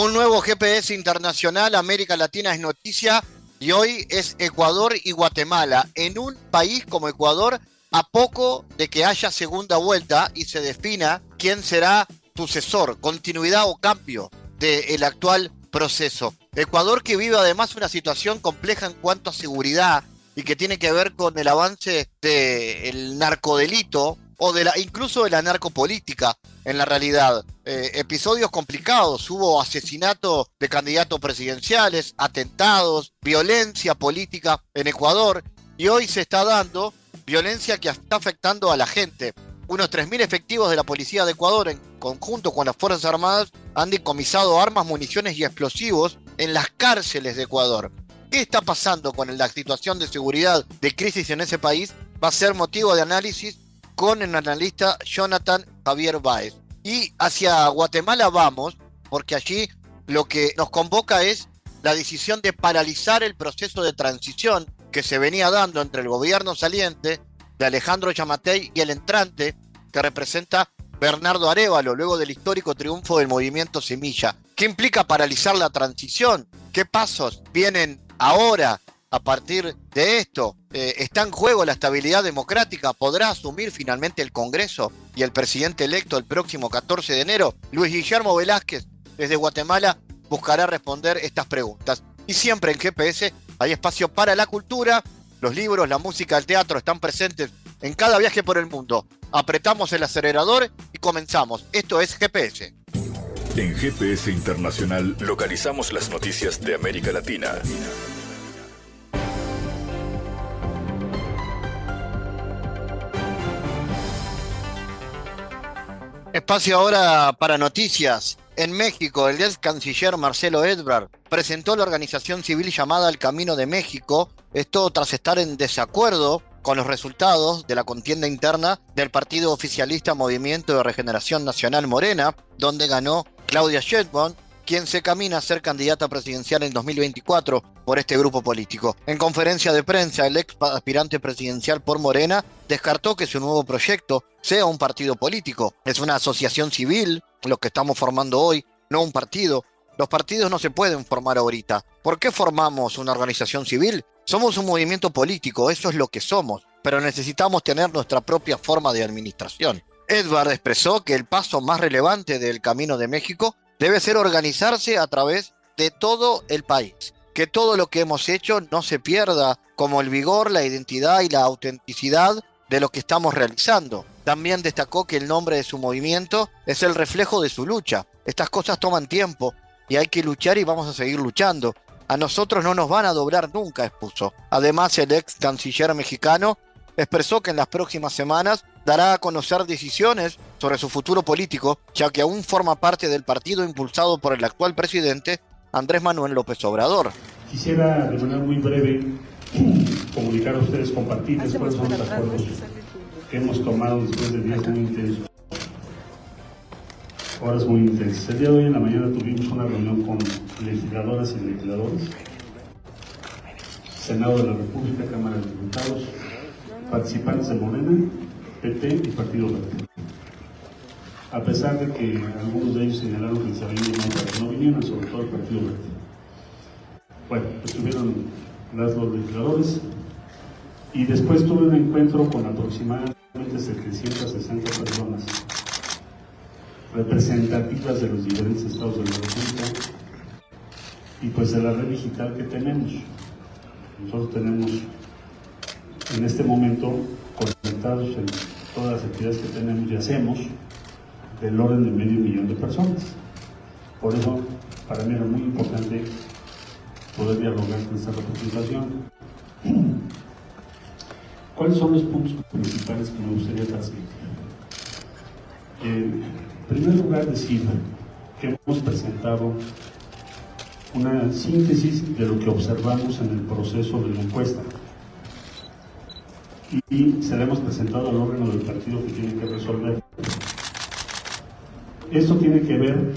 Un nuevo GPS internacional, América Latina es noticia y hoy es Ecuador y Guatemala. En un país como Ecuador, a poco de que haya segunda vuelta y se defina quién será sucesor, continuidad o cambio del actual proceso. Ecuador que vive además una situación compleja en cuanto a seguridad y que tiene que ver con el avance del narcodelito o de la, incluso de la narcopolítica en la realidad. Eh, episodios complicados, hubo asesinato de candidatos presidenciales, atentados, violencia política en Ecuador y hoy se está dando violencia que está afectando a la gente. Unos 3.000 efectivos de la Policía de Ecuador en conjunto con las Fuerzas Armadas han decomisado armas, municiones y explosivos en las cárceles de Ecuador. ¿Qué está pasando con la situación de seguridad de crisis en ese país? Va a ser motivo de análisis con el analista Jonathan Javier Baez. Y hacia Guatemala vamos, porque allí lo que nos convoca es la decisión de paralizar el proceso de transición que se venía dando entre el gobierno saliente de Alejandro Chamatey y el entrante que representa Bernardo Arevalo, luego del histórico triunfo del movimiento Semilla. ¿Qué implica paralizar la transición? ¿Qué pasos vienen ahora a partir de esto? Eh, ¿Está en juego la estabilidad democrática? ¿Podrá asumir finalmente el Congreso y el presidente electo el próximo 14 de enero? Luis Guillermo Velázquez, desde Guatemala, buscará responder estas preguntas. Y siempre en GPS hay espacio para la cultura, los libros, la música, el teatro están presentes en cada viaje por el mundo. Apretamos el acelerador y comenzamos. Esto es GPS. En GPS Internacional localizamos las noticias de América Latina. Espacio ahora para noticias. En México, el ex canciller Marcelo Ebrard presentó la organización civil llamada El Camino de México, esto tras estar en desacuerdo con los resultados de la contienda interna del partido oficialista Movimiento de Regeneración Nacional Morena, donde ganó Claudia Sheinbaum quien se camina a ser candidata presidencial en 2024 por este grupo político. En conferencia de prensa, el ex aspirante presidencial por Morena descartó que su nuevo proyecto sea un partido político. Es una asociación civil, lo que estamos formando hoy, no un partido. Los partidos no se pueden formar ahorita. ¿Por qué formamos una organización civil? Somos un movimiento político, eso es lo que somos, pero necesitamos tener nuestra propia forma de administración. Edward expresó que el paso más relevante del Camino de México debe ser organizarse a través de todo el país. Que todo lo que hemos hecho no se pierda, como el vigor, la identidad y la autenticidad de lo que estamos realizando. También destacó que el nombre de su movimiento es el reflejo de su lucha. Estas cosas toman tiempo y hay que luchar y vamos a seguir luchando. A nosotros no nos van a doblar nunca, expuso. Además, el ex canciller mexicano expresó que en las próximas semanas dará a conocer decisiones sobre su futuro político, ya que aún forma parte del partido impulsado por el actual presidente Andrés Manuel López Obrador. Quisiera de manera muy breve comunicar a ustedes, compartirles cuáles son los acuerdos que hemos tomado después de días muy intensos. Horas muy intensas. El día de hoy en la mañana tuvimos una reunión con legisladoras y legisladores, Senado de la República, Cámara de Diputados, participantes de Morena, PT y Partido Verde. A pesar de que algunos de ellos señalaron que les habían no vinieran, sobre todo el Partido Verde. Bueno, estuvieron las dos legisladores y después tuve un encuentro con aproximadamente 760 personas representativas de los diferentes estados de la República y pues de la red digital que tenemos. Nosotros tenemos en este momento conectados en todas las actividades que tenemos y hacemos del orden de medio millón de personas. Por eso, para mí era muy importante poder dialogar con esta representación. ¿Cuáles son los puntos principales que me gustaría transmitir? En primer lugar, decir que hemos presentado una síntesis de lo que observamos en el proceso de la encuesta. Y se le hemos presentado al órgano del partido que tiene que resolver. Esto tiene que ver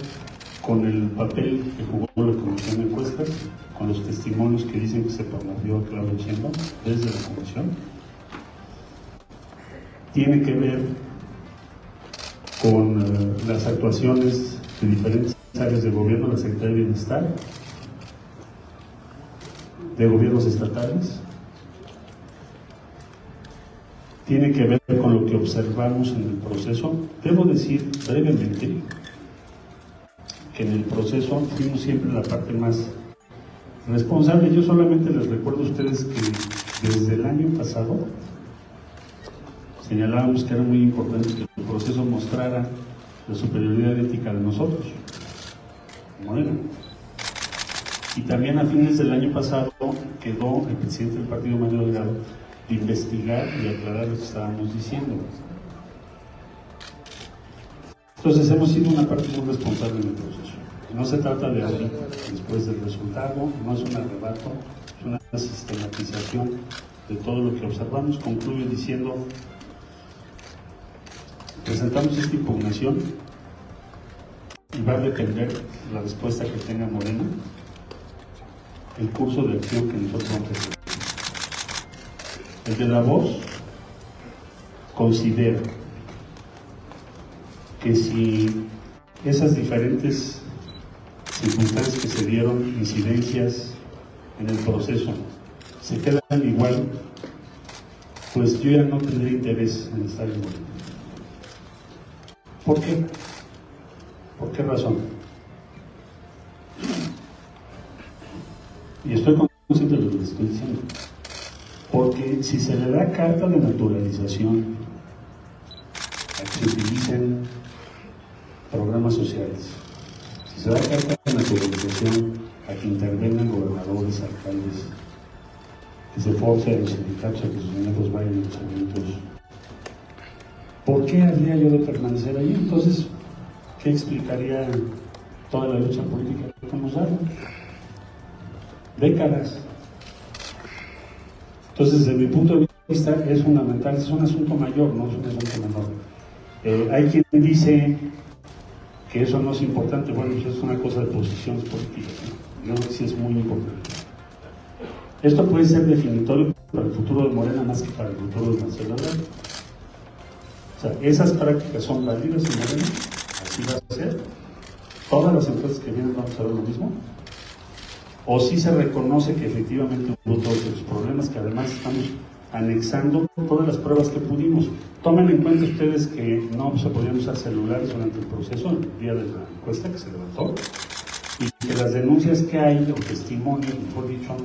con el papel que jugó la Comisión de Encuestas, con los testimonios que dicen que se promovió a Claudio Sheinbaum desde la Comisión. Tiene que ver con eh, las actuaciones de diferentes áreas de gobierno, la Secretaría de Bienestar, de gobiernos estatales. Tiene que ver con lo que observamos en el proceso. Debo decir brevemente que en el proceso fuimos siempre la parte más responsable. Yo solamente les recuerdo a ustedes que desde el año pasado señalábamos que era muy importante que el proceso mostrara la superioridad ética de nosotros, Morena. Y también a fines del año pasado quedó el presidente del partido Manuel Delgado de investigar y aclarar lo que estábamos diciendo. Entonces hemos sido una parte muy responsable en el proceso. No se trata de abrir después del resultado, no es un arrebato, es una sistematización de todo lo que observamos. Concluye diciendo, presentamos esta impugnación y va a depender la respuesta que tenga Morena el curso de acción que nosotros vamos a. El de la voz considera que si esas diferentes circunstancias que se dieron, incidencias en el proceso, se quedan igual, pues yo ya no tendré interés en estar en ¿Por qué? ¿Por qué razón? Y estoy consciente de lo que estoy diciendo. Porque si se le da carta de naturalización a que se utilicen programas sociales, si se da carta de naturalización a que intervengan gobernadores, alcaldes, que se force los sindicatos a que sus miembros vayan a los eventos, ¿por qué habría yo de permanecer ahí? Entonces, ¿qué explicaría toda la lucha política que estamos dando? décadas. Entonces, desde mi punto de vista, es fundamental, es un asunto mayor, no es un asunto menor. Eh, hay quien dice que eso no es importante, bueno, eso es una cosa de posiciones políticas, ¿no? yo sí es muy importante. Esto puede ser definitorio para el futuro de Morena más que para el futuro de Marcelo O sea, esas prácticas son válidas en Morena, así va a ser. Todas las empresas que vienen vamos a ver lo mismo o si se reconoce que efectivamente hubo todos esos problemas, que además estamos anexando todas las pruebas que pudimos. Tomen en cuenta ustedes que no se podían usar celulares durante el proceso, el día de la encuesta que se levantó, y que las denuncias que hay, o testimonios, mejor dicho,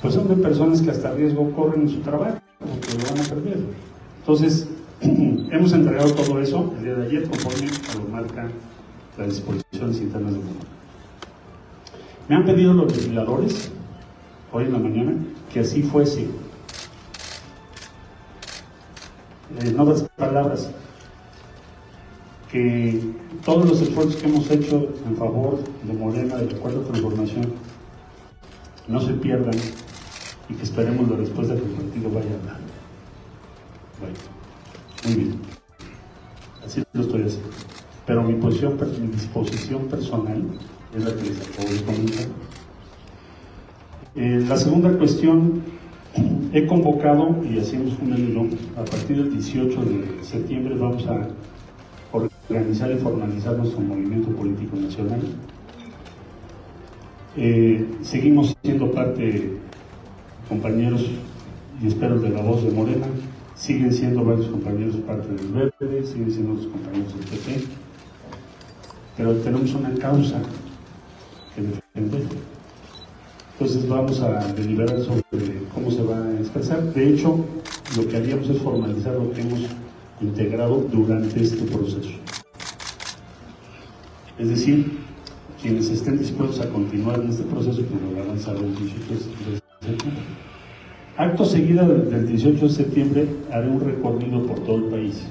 pues son de personas que hasta riesgo corren en su trabajo, o que lo van a perder. Entonces, hemos entregado todo eso el día de ayer conforme a lo marca las disposiciones internas del mundo. Me han pedido los legisladores, hoy en la mañana, que así fuese. En otras palabras, que todos los esfuerzos que hemos hecho en favor de Morena, de la cuarta transformación, no se pierdan y que esperemos la respuesta que el partido vaya a dar. muy bien. Así lo estoy haciendo. Pero mi posición, mi disposición personal Eh, la segunda cuestión, he convocado, y hacemos un hilo, a partir del 18 de septiembre vamos a organizar y formalizar nuestro movimiento político nacional. Eh, seguimos siendo parte, compañeros y espero de la voz de Morena, siguen siendo varios compañeros parte del Verde, siguen siendo los compañeros del PP, pero tenemos una causa entonces vamos a deliberar sobre cómo se va a expresar. De hecho, lo que haríamos es formalizar lo que hemos integrado durante este proceso. Es decir, quienes estén dispuestos a continuar en este proceso, que lo van a el 18 de septiembre. Acto seguido del 18 de septiembre haré un recorrido por todo el país.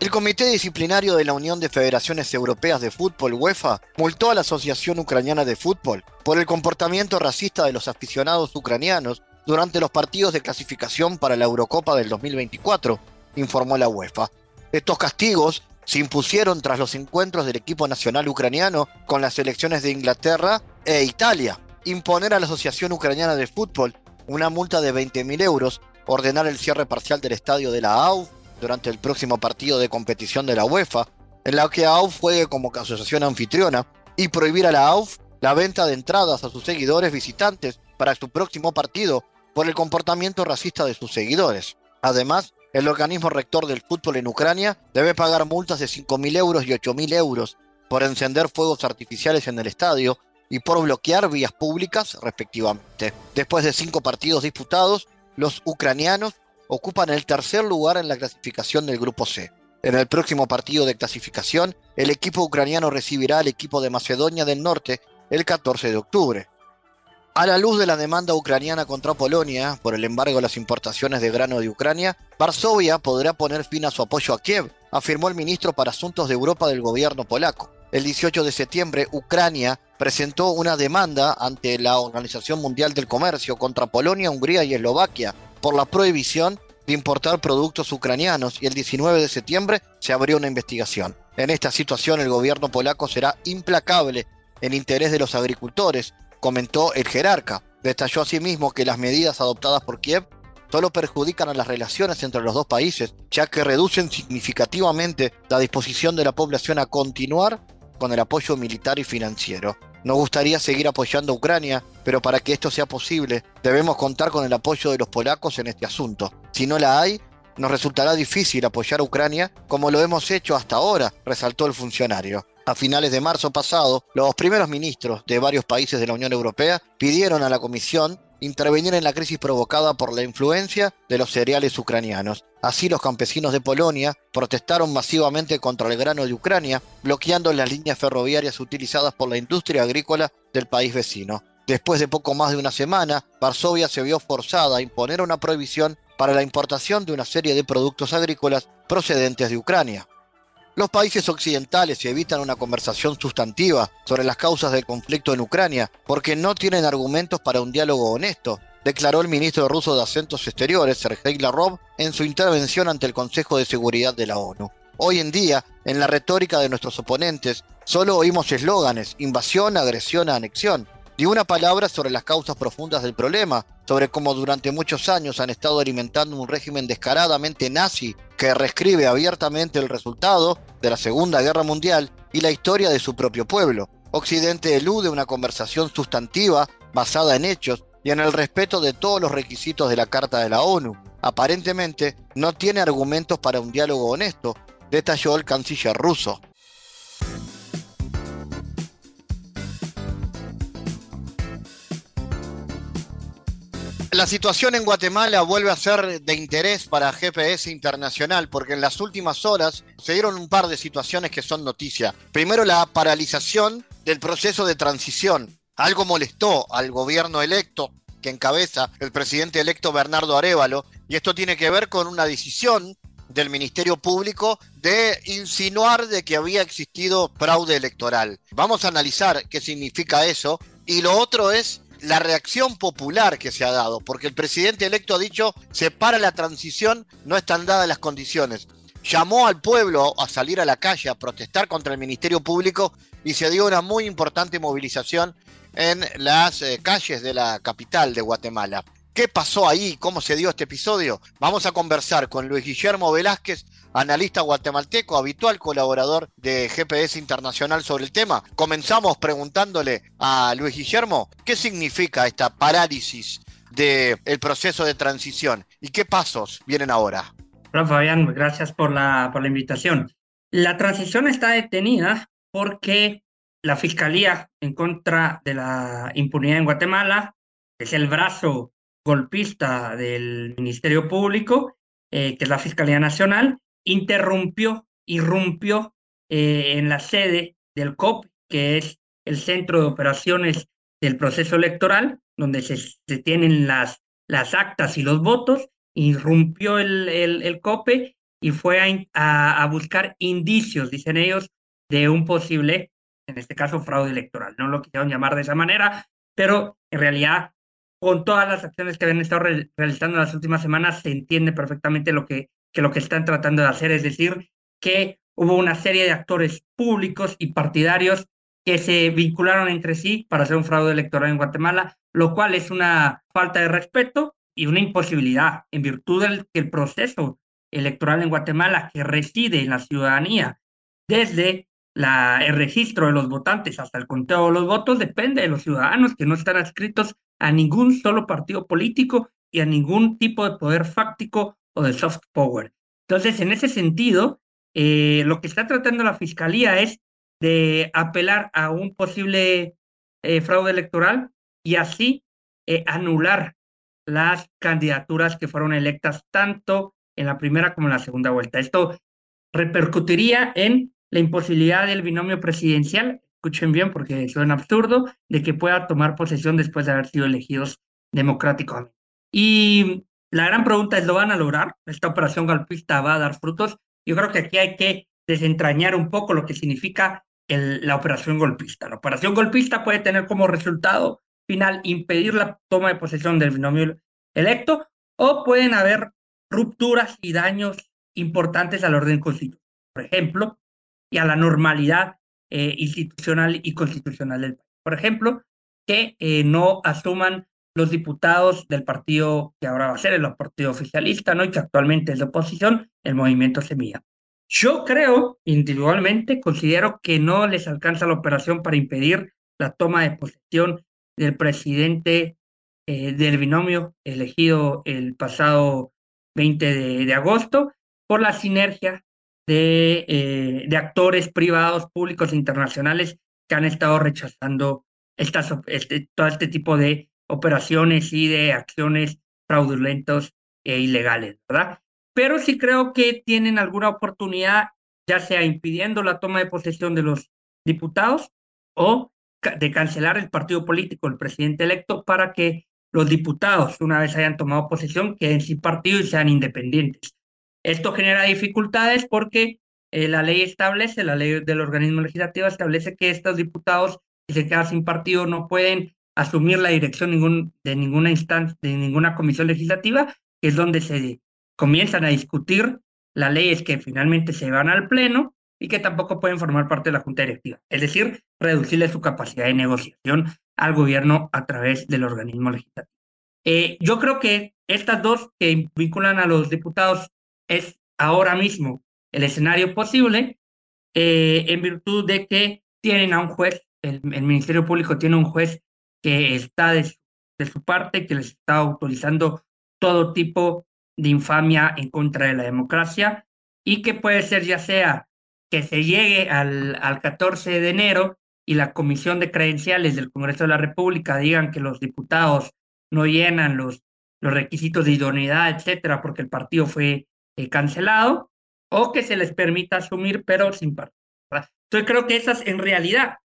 El Comité Disciplinario de la Unión de Federaciones Europeas de Fútbol, UEFA, multó a la Asociación Ucraniana de Fútbol por el comportamiento racista de los aficionados ucranianos durante los partidos de clasificación para la Eurocopa del 2024, informó la UEFA. Estos castigos se impusieron tras los encuentros del equipo nacional ucraniano con las selecciones de Inglaterra e Italia. Imponer a la Asociación Ucraniana de Fútbol una multa de 20.000 euros, ordenar el cierre parcial del estadio de la AUF durante el próximo partido de competición de la UEFA, en la que AUF juegue como asociación anfitriona, y prohibir a la AUF la venta de entradas a sus seguidores visitantes para su próximo partido por el comportamiento racista de sus seguidores. Además, el organismo rector del fútbol en Ucrania debe pagar multas de 5.000 euros y 8.000 euros por encender fuegos artificiales en el estadio y por bloquear vías públicas, respectivamente. Después de cinco partidos disputados, los ucranianos ocupan el tercer lugar en la clasificación del Grupo C. En el próximo partido de clasificación, el equipo ucraniano recibirá al equipo de Macedonia del Norte el 14 de octubre. A la luz de la demanda ucraniana contra Polonia por el embargo de las importaciones de grano de Ucrania, Varsovia podrá poner fin a su apoyo a Kiev, afirmó el ministro para Asuntos de Europa del gobierno polaco. El 18 de septiembre, Ucrania presentó una demanda ante la Organización Mundial del Comercio contra Polonia, Hungría y Eslovaquia por la prohibición de importar productos ucranianos y el 19 de septiembre se abrió una investigación. En esta situación el gobierno polaco será implacable en interés de los agricultores, comentó el jerarca. Detalló asimismo que las medidas adoptadas por Kiev solo perjudican a las relaciones entre los dos países, ya que reducen significativamente la disposición de la población a continuar con el apoyo militar y financiero. Nos gustaría seguir apoyando a Ucrania, pero para que esto sea posible debemos contar con el apoyo de los polacos en este asunto. Si no la hay, nos resultará difícil apoyar a Ucrania como lo hemos hecho hasta ahora, resaltó el funcionario. A finales de marzo pasado, los primeros ministros de varios países de la Unión Europea pidieron a la Comisión intervenir en la crisis provocada por la influencia de los cereales ucranianos. Así los campesinos de Polonia protestaron masivamente contra el grano de Ucrania, bloqueando las líneas ferroviarias utilizadas por la industria agrícola del país vecino. Después de poco más de una semana, Varsovia se vio forzada a imponer una prohibición para la importación de una serie de productos agrícolas procedentes de Ucrania. Los países occidentales evitan una conversación sustantiva sobre las causas del conflicto en Ucrania porque no tienen argumentos para un diálogo honesto, declaró el ministro ruso de Asuntos Exteriores, Sergei Lavrov, en su intervención ante el Consejo de Seguridad de la ONU. Hoy en día, en la retórica de nuestros oponentes, solo oímos eslóganes, invasión, agresión, anexión, y una palabra sobre las causas profundas del problema, sobre cómo durante muchos años han estado alimentando un régimen descaradamente nazi que reescribe abiertamente el resultado de la Segunda Guerra Mundial y la historia de su propio pueblo. Occidente elude una conversación sustantiva basada en hechos y en el respeto de todos los requisitos de la Carta de la ONU. Aparentemente, no tiene argumentos para un diálogo honesto, detalló el canciller ruso. La situación en Guatemala vuelve a ser de interés para GPS Internacional porque en las últimas horas se dieron un par de situaciones que son noticia. Primero, la paralización del proceso de transición. Algo molestó al gobierno electo que encabeza el presidente electo Bernardo Arevalo y esto tiene que ver con una decisión del Ministerio Público de insinuar de que había existido fraude electoral. Vamos a analizar qué significa eso y lo otro es la reacción popular que se ha dado, porque el presidente electo ha dicho, se para la transición, no están dadas las condiciones. Llamó al pueblo a salir a la calle a protestar contra el Ministerio Público y se dio una muy importante movilización en las eh, calles de la capital de Guatemala. ¿Qué pasó ahí? ¿Cómo se dio este episodio? Vamos a conversar con Luis Guillermo Velázquez, analista guatemalteco, habitual colaborador de GPS Internacional sobre el tema. Comenzamos preguntándole a Luis Guillermo qué significa esta parálisis del proceso de transición y qué pasos vienen ahora. Hola Fabián, gracias por la, por la invitación. La transición está detenida porque la Fiscalía en contra de la impunidad en Guatemala, es el brazo golpista del Ministerio Público, eh, que es la Fiscalía Nacional, interrumpió, irrumpió eh, en la sede del COP, que es el centro de operaciones del proceso electoral, donde se, tienen las, las actas y los votos, irrumpió el, el, COPE y fue a, a, buscar indicios, dicen ellos, de un posible, en este caso, fraude electoral. No lo quisieron llamar de esa manera, pero en realidad, con todas las acciones que habían estado realizando en las últimas semanas, se entiende perfectamente lo que, que lo que están tratando de hacer, es decir, que hubo una serie de actores públicos y partidarios que se vincularon entre sí para hacer un fraude electoral en Guatemala, lo cual es una falta de respeto y una imposibilidad en virtud del el proceso electoral en Guatemala que reside en la ciudadanía. Desde la, el registro de los votantes hasta el conteo de los votos depende de los ciudadanos que no están adscritos a ningún solo partido político y a ningún tipo de poder fáctico o de soft power. Entonces, en ese sentido, eh, lo que está tratando la Fiscalía es de apelar a un posible eh, fraude electoral y así eh, anular las candidaturas que fueron electas tanto en la primera como en la segunda vuelta. Esto repercutiría en la imposibilidad del binomio presidencial, escuchen bien porque suena absurdo, de que pueda tomar posesión después de haber sido elegidos democráticamente. Y la gran pregunta es, ¿lo van a lograr? ¿Esta operación golpista va a dar frutos? Yo creo que aquí hay que desentrañar un poco lo que significa la operación golpista. La operación golpista puede tener como resultado final impedir la toma de posesión del binomio electo o pueden haber rupturas y daños importantes al orden constitucional, por ejemplo, y a la normalidad eh, institucional y constitucional del país. Por ejemplo, que eh, no asuman los diputados del partido que ahora va a ser el partido oficialista, ¿no? y que actualmente es de oposición, el movimiento Semilla. Yo creo, individualmente, considero que no les alcanza la operación para impedir la toma de posesión del presidente eh, del binomio elegido el pasado 20 de, agosto por la sinergia de, eh, de, actores privados, públicos internacionales que han estado rechazando estas, este, todo este tipo de operaciones y de acciones fraudulentos e ilegales, ¿verdad? pero sí creo que tienen alguna oportunidad, ya sea impidiendo la toma de posesión de los diputados o de cancelar el partido político, el presidente electo, para que los diputados, una vez hayan tomado posesión, queden sin partido y sean independientes. Esto genera dificultades porque eh, la ley establece, la ley del organismo legislativo establece que estos diputados, si se quedan sin partido, no pueden asumir la dirección de ninguna instancia, de ninguna comisión legislativa, que es donde se comienzan a discutir las leyes que finalmente se van al Pleno y que tampoco pueden formar parte de la Junta Directiva. Es decir, reducirle su capacidad de negociación al gobierno a través del organismo legislativo. Eh, yo creo que estas dos que vinculan a los diputados es ahora mismo el escenario posible eh, en virtud de que tienen a un juez, el, Ministerio Público tiene un juez que está de, de su parte, que les está autorizando todo tipo de infamia en contra de la democracia y que puede ser ya sea que se llegue al, al 14 de enero y la Comisión de Credenciales del Congreso de la República digan que los diputados no llenan los, los requisitos de idoneidad, etcétera, porque el partido fue eh, cancelado, o que se les permita asumir, pero sin partido. Entonces creo que esas en realidad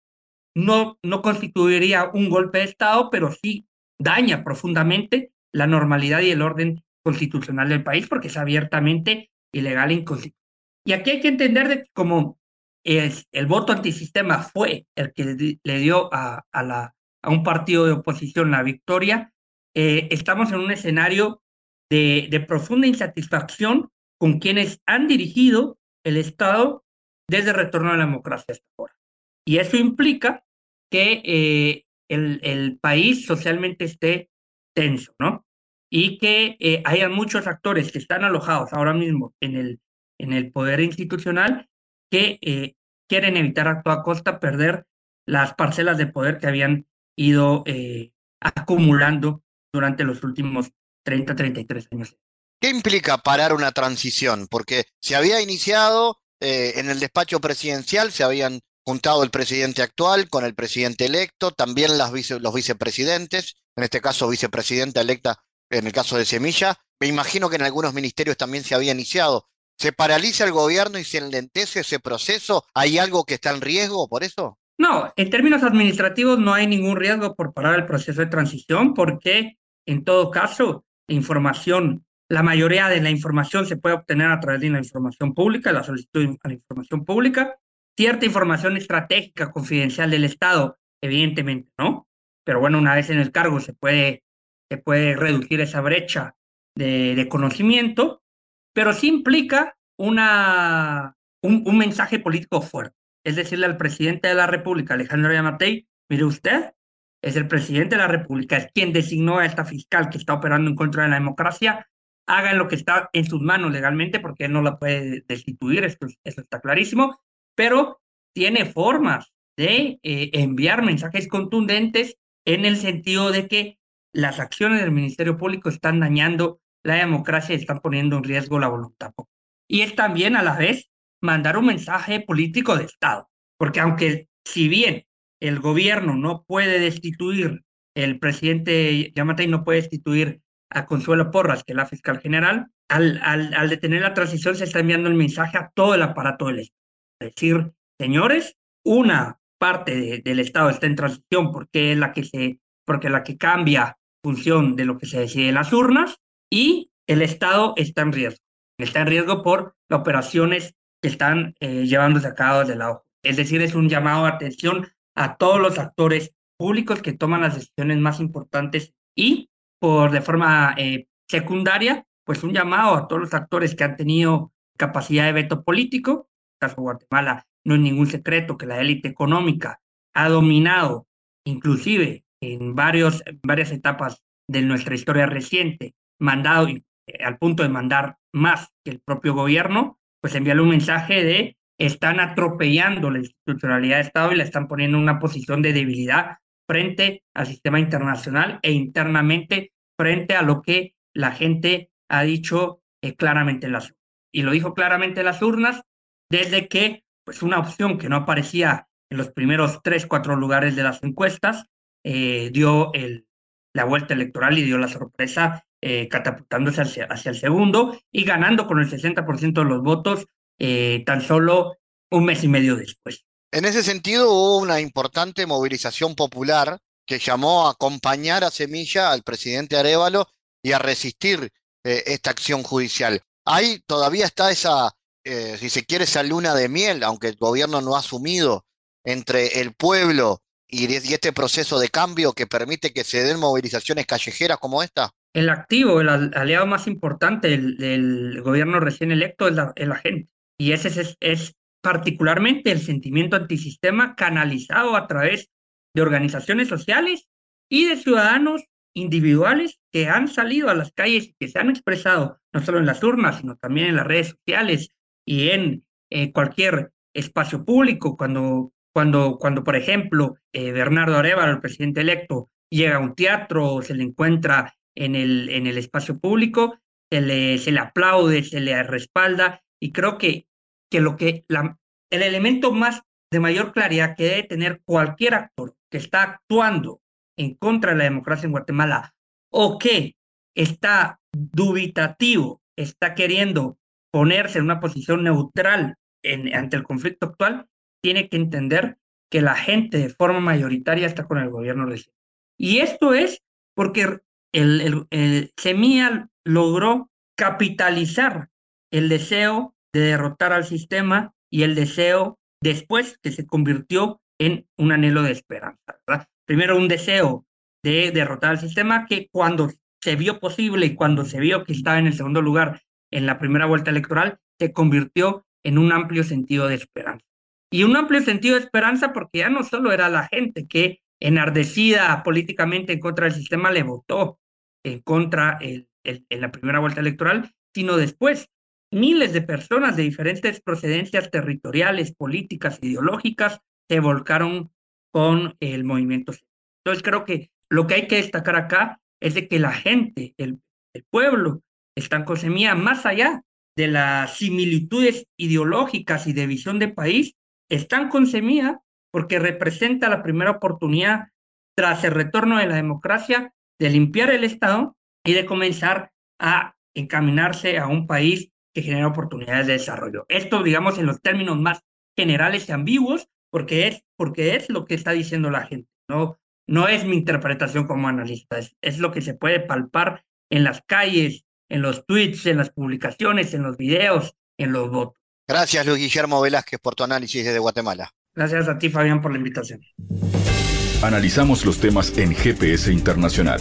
no, no constituiría un golpe de Estado, pero sí daña profundamente la normalidad y el orden constitucional del país porque es abiertamente ilegal e inconstitucional. Y aquí hay que entender de que como es, el voto antisistema fue el que le dio a, a, la, a un partido de oposición la victoria, eh, estamos en un escenario de, profunda insatisfacción con quienes han dirigido el Estado desde el retorno a la democracia hasta ahora. Y eso implica que eh, el, el país socialmente esté tenso, ¿no? y que eh, haya muchos actores que están alojados ahora mismo en el, en el poder institucional que eh, quieren evitar a toda costa perder las parcelas de poder que habían ido acumulando durante los últimos 30, 33 años. ¿Qué implica parar una transición? Porque se había iniciado en el despacho presidencial, se habían juntado el presidente actual con el presidente electo, también las los vicepresidentes, en este caso vicepresidenta electa en el caso de Semilla, me imagino que en algunos ministerios también se había iniciado. ¿Se paraliza el gobierno y se enlentece ese proceso? ¿Hay algo que está en riesgo por eso? No, en términos administrativos no hay ningún riesgo por parar el proceso de transición porque en todo caso información La mayoría de la información se puede obtener a través de la información pública, la solicitud a la información pública. Cierta información estratégica, confidencial del Estado, evidentemente no. Pero bueno, una vez en el cargo se puede, se puede reducir esa brecha de, de conocimiento, pero sí implica una, un, un, mensaje político fuerte. Es decirle al presidente de la República, Alejandro Yamatei, mire usted, es el presidente de la República, es quien designó a esta fiscal que está operando en contra de la democracia, hagan lo que está en sus manos legalmente, porque él no la puede destituir, eso está clarísimo, pero tiene formas de eh, enviar mensajes contundentes en el sentido de que las acciones del Ministerio Público están dañando la democracia y están poniendo en riesgo la voluntad. Y es también a la vez mandar un mensaje político de Estado, porque aunque si bien el gobierno no puede destituir, el presidente Yamatei no puede destituir a Consuelo Porras, que es la fiscal general, al, detener la transición se está enviando el mensaje a todo el aparato del Estado. Es decir, señores, una parte del Estado está en transición porque es la que cambia función de lo que se decide en las urnas y el Estado está en riesgo. Está en riesgo por las operaciones que están eh, llevándose a cabo desde la Es decir, es un llamado de atención a todos los actores públicos que toman las decisiones más importantes y por de forma eh, secundaria, pues un llamado a todos los actores que han tenido capacidad de veto político. En el caso de Guatemala, no es ningún secreto que la élite económica ha dominado, inclusive en varios, varias etapas de nuestra historia reciente, mandado eh, al punto de mandar más que el propio gobierno, pues enviarle un mensaje de están atropellando la institucionalidad de Estado y la están poniendo en una posición de debilidad frente al sistema internacional e internamente frente a lo que la gente ha dicho eh, claramente en las. Y lo dijo claramente en las urnas desde que pues una opción que no aparecía en los primeros tres, cuatro lugares de las encuestas, eh, dio el, la vuelta electoral y dio la sorpresa eh, catapultándose hacia, hacia, el segundo y ganando con el 60% de los votos eh, tan solo un mes y medio después. En ese sentido hubo una importante movilización popular que llamó a acompañar a Semilla, al presidente Arevalo, y a resistir eh, esta acción judicial. Ahí todavía está esa eh, si se quiere, esa luna de miel, aunque el gobierno no ha asumido entre el pueblo y, este proceso de cambio que permite que se den movilizaciones callejeras como esta? El activo, el aliado más importante del, gobierno recién electo es la, gente. Y ese es, particularmente el sentimiento antisistema canalizado a través de organizaciones sociales y de ciudadanos individuales que han salido a las calles y que se han expresado no solo en las urnas, sino también en las redes sociales, y en eh, cualquier espacio público, cuando, cuando, cuando por ejemplo, eh, Bernardo Arevalo, el presidente electo, llega a un teatro o se le encuentra en el, en el espacio público, se le, se le aplaude, se le respalda, y creo que, que, lo que el elemento más de mayor claridad que debe tener cualquier actor que está actuando en contra de la democracia en Guatemala o que está dubitativo, está queriendo ponerse en una posición neutral ante el conflicto actual, tiene que entender que la gente de forma mayoritaria está con el gobierno. Y esto es porque el, el, logró capitalizar el deseo de derrotar al sistema y el deseo después que se convirtió en un anhelo de esperanza. Primero un deseo de derrotar al sistema que cuando se vio posible y cuando se vio que estaba en el segundo lugar en la primera vuelta electoral se convirtió en un amplio sentido de esperanza. Y un amplio sentido de esperanza porque ya no solo era la gente que enardecida políticamente en contra del sistema le votó en contra el, en la primera vuelta electoral, sino después miles de personas de diferentes procedencias territoriales, políticas, ideológicas, se volcaron con el movimiento. Entonces creo que lo que hay que destacar acá es de que la gente, el, el pueblo, están con semilla más allá de las similitudes ideológicas y de visión de país, están con semilla porque representa la primera oportunidad tras el retorno de la democracia de limpiar el Estado y de comenzar a encaminarse a un país que genera oportunidades de desarrollo. Esto, digamos, en los términos más generales y ambiguos, porque es, porque es lo que está diciendo la gente, no, no es mi interpretación como analista, es, es lo que se puede palpar en las calles, en los tweets, en las publicaciones, en los videos, en los votos. Gracias, Luis Guillermo Velázquez, por tu análisis desde Guatemala. Gracias a ti, Fabián, por la invitación. Analizamos los temas en GPS Internacional.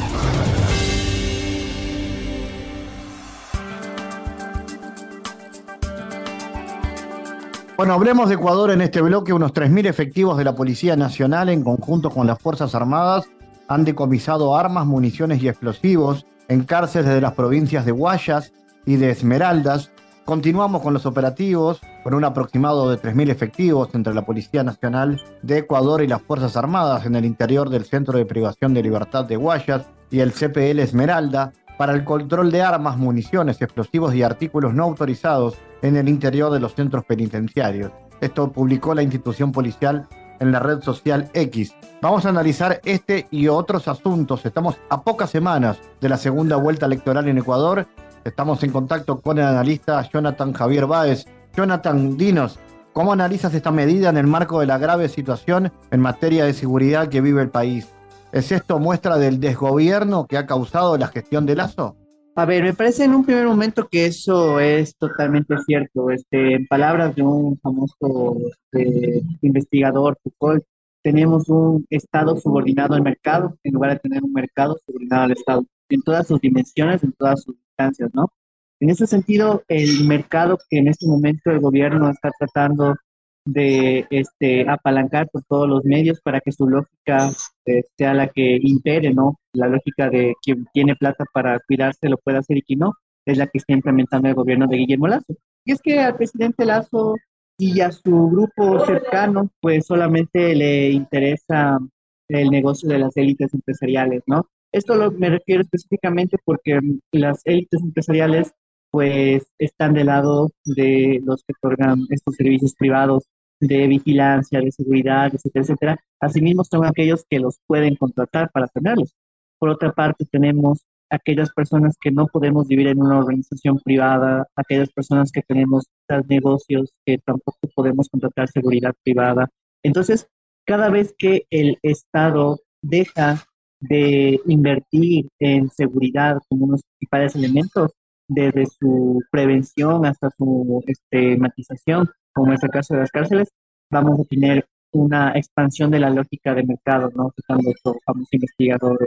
Bueno, hablemos de Ecuador en este bloque. Unos 3.000 efectivos de la Policía Nacional en conjunto con las Fuerzas Armadas han decomisado armas, municiones y explosivos en cárceles de las provincias de Guayas y de Esmeraldas. Continuamos con los operativos, con un aproximado de 3.000 efectivos entre la Policía Nacional de Ecuador y las Fuerzas Armadas en el interior del Centro de Privación de Libertad de Guayas y el CPL Esmeralda para el control de armas, municiones, explosivos y artículos no autorizados en el interior de los centros penitenciarios. Esto publicó la institución policial en la red social X. Vamos a analizar este y otros asuntos. Estamos a pocas semanas de la segunda vuelta electoral en Ecuador. Estamos en contacto con el analista Jonathan Javier Báez. Jonathan, dinos, ¿cómo analizas esta medida en el marco de la grave situación en materia de seguridad que vive el país? ¿Es esto muestra del desgobierno que ha causado la gestión de Lazo? A ver, me parece en un primer momento que eso es totalmente cierto. Este, en palabras de un famoso este, investigador, Foucault, tenemos un Estado subordinado al mercado en lugar de tener un mercado subordinado al Estado, en todas sus dimensiones, en todas sus instancias, ¿no? En ese sentido, el mercado que en este momento el gobierno está tratando de este, apalancar por todos los medios para que su lógica eh, sea la que impere, ¿no? La lógica de quien tiene plata para cuidarse lo puede hacer y quien no, es la que está implementando el gobierno de Guillermo Lazo. Y es que al presidente Lazo y a su grupo cercano, pues solamente le interesa el negocio de las élites empresariales, ¿no? Esto lo, me refiero específicamente porque las élites empresariales pues están del lado de los que otorgan estos servicios privados de vigilancia, de seguridad, etcétera, etcétera. Asimismo, son aquellos que los pueden contratar para tenerlos. Por otra parte, tenemos aquellas personas que no podemos vivir en una organización privada, aquellas personas que tenemos negocios que tampoco podemos contratar seguridad privada. Entonces, cada vez que el Estado deja de invertir en seguridad como unos principales elementos, desde su prevención hasta su estigmatización, como es el caso de las cárceles, vamos a tener una expansión de la lógica de mercado, ¿no? Citando estos famoso investigador.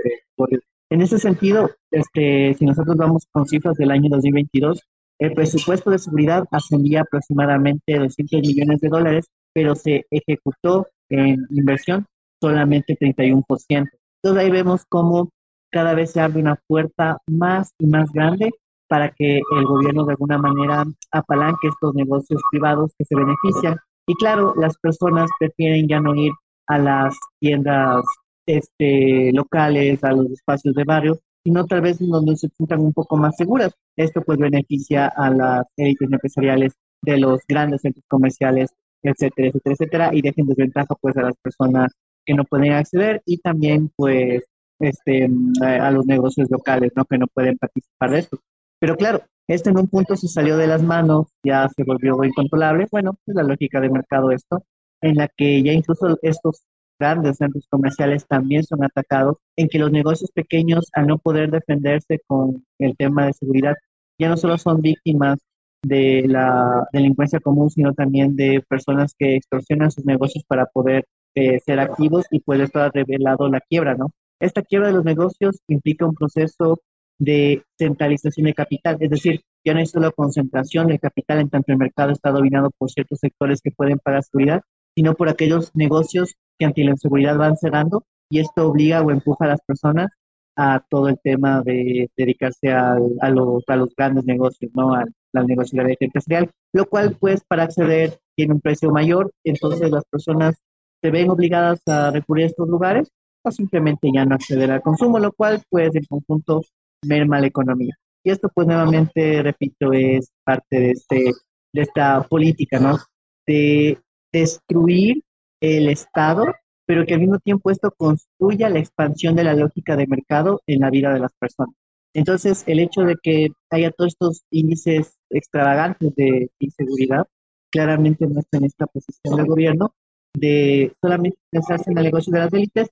En ese sentido, este, si nosotros vamos con cifras del año 2022, el presupuesto de seguridad ascendía aproximadamente 200 millones de dólares, pero se ejecutó en inversión solamente 31%. Entonces ahí vemos cómo cada vez se abre una puerta más y más grande para que el gobierno de alguna manera apalanque estos negocios privados que se benefician. Y claro, las personas prefieren ya no ir a las tiendas este, locales, a los espacios de barrio, sino tal vez donde se sientan un poco más seguras. Esto pues beneficia a las élites empresariales de los grandes centros comerciales, etcétera, etcétera, etcétera, y dejen desventaja pues a las personas que no pueden acceder y también pues este, a los negocios locales, ¿no? Que no pueden participar de esto. Pero claro, esto en un punto se salió de las manos, ya se volvió incontrolable. Bueno, es la lógica de mercado esto, en la que ya incluso estos grandes centros comerciales también son atacados, en que los negocios pequeños, al no poder defenderse con el tema de seguridad, ya no solo son víctimas de la delincuencia común, sino también de personas que extorsionan sus negocios para poder eh, ser activos y pues esto ha revelado la quiebra, ¿no? Esta quiebra de los negocios implica un proceso de centralización de capital, es decir, ya no hay solo concentración de capital en tanto el mercado está dominado por ciertos sectores que pueden pagar seguridad, sino por aquellos negocios que ante la inseguridad van cerrando y esto obliga o empuja a las personas a todo el tema de dedicarse a, los, a los grandes negocios, ¿no? A la negociación empresarial, lo cual pues para acceder tiene un precio mayor, entonces las personas se ven obligadas a recurrir a estos lugares o simplemente ya no acceder al consumo, lo cual pues en conjunto merma la economía. Y esto, pues nuevamente, repito, es parte de, este, de esta política, ¿no? De destruir el Estado, pero que al mismo tiempo esto construya la expansión de la lógica de mercado en la vida de las personas. Entonces, el hecho de que haya todos estos índices extravagantes de inseguridad, claramente muestra en esta posición del gobierno de solamente pensarse en el negocio de las élites,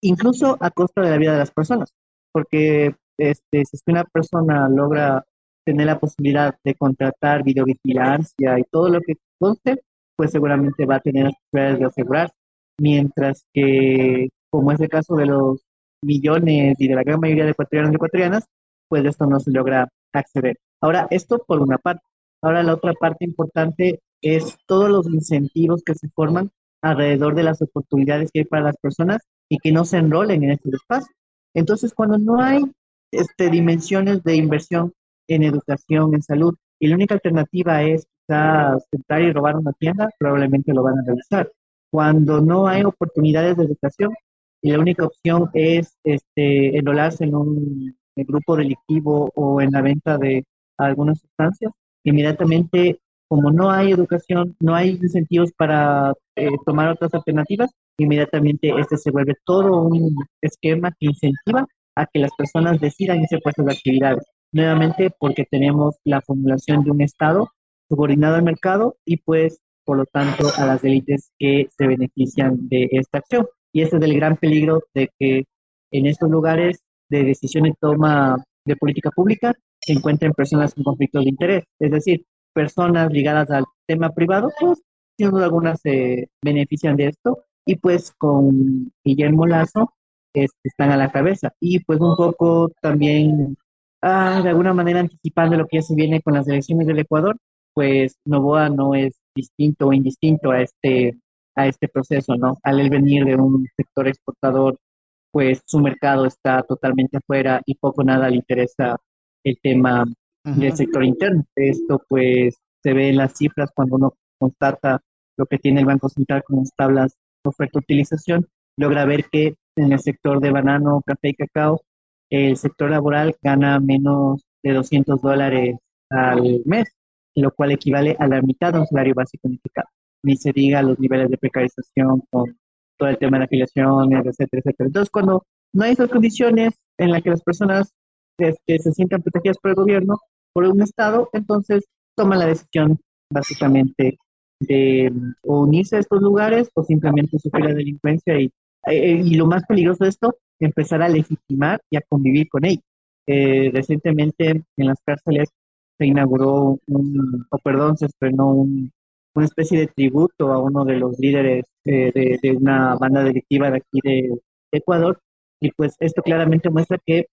incluso a costa de la vida de las personas, porque este, si es que una persona logra tener la posibilidad de contratar videovigilancia y todo lo que conste, pues seguramente va a tener las posibilidades de asegurar. Mientras que, como es el caso de los millones y de la gran mayoría de ecuatorianos y ecuatorianas, pues esto no se logra acceder. Ahora, esto por una parte. Ahora, la otra parte importante es todos los incentivos que se forman alrededor de las oportunidades que hay para las personas y que no se enrolen en este espacio. Entonces, cuando no hay este, dimensiones de inversión en educación, en salud, y la única alternativa es quizás entrar y robar una tienda, probablemente lo van a realizar. Cuando no hay oportunidades de educación y la única opción es este, enrolarse en un grupo delictivo o en la venta de algunas sustancias, inmediatamente, como no hay educación, no hay incentivos para eh, tomar otras alternativas, inmediatamente este se vuelve todo un esquema que incentiva a que las personas decidan ese puesto de actividades. Nuevamente porque tenemos la formulación de un Estado subordinado al mercado y pues por lo tanto a las élites que se benefician de esta acción. Y ese es el gran peligro de que en estos lugares de decisión y toma de política pública se encuentren personas con conflictos de interés, es decir, personas ligadas al tema privado, pues sin duda alguna se benefician de esto y pues con Guillermo Lazo están a la cabeza y pues un poco también ah, de alguna manera anticipando lo que ya se viene con las elecciones del Ecuador, pues Novoa no es distinto o indistinto a este, a este proceso, ¿no? Al él venir de un sector exportador, pues su mercado está totalmente afuera y poco nada le interesa el tema del sector interno. Esto pues se ve en las cifras cuando uno constata lo que tiene el Banco Central como tablas de oferta-utilización, logra ver que en el sector de banano, café y cacao, el sector laboral gana menos de 200 dólares al mes, lo cual equivale a la mitad de un salario básico unificado. Ni se diga los niveles de precarización con todo el tema de afiliaciones, etcétera, etcétera. Entonces, cuando no hay esas condiciones en las que las personas este, se sientan protegidas por el gobierno, por un Estado, entonces toman la decisión básicamente de unirse a estos lugares o simplemente sufrir la delincuencia y eh, y lo más peligroso de esto, empezar a legitimar y a convivir con ellos. Eh, recientemente en las cárceles se inauguró un, o perdón, se estrenó un, una especie de tributo a uno de los líderes eh, de, de, una banda delictiva de aquí de Ecuador. Y pues esto claramente muestra que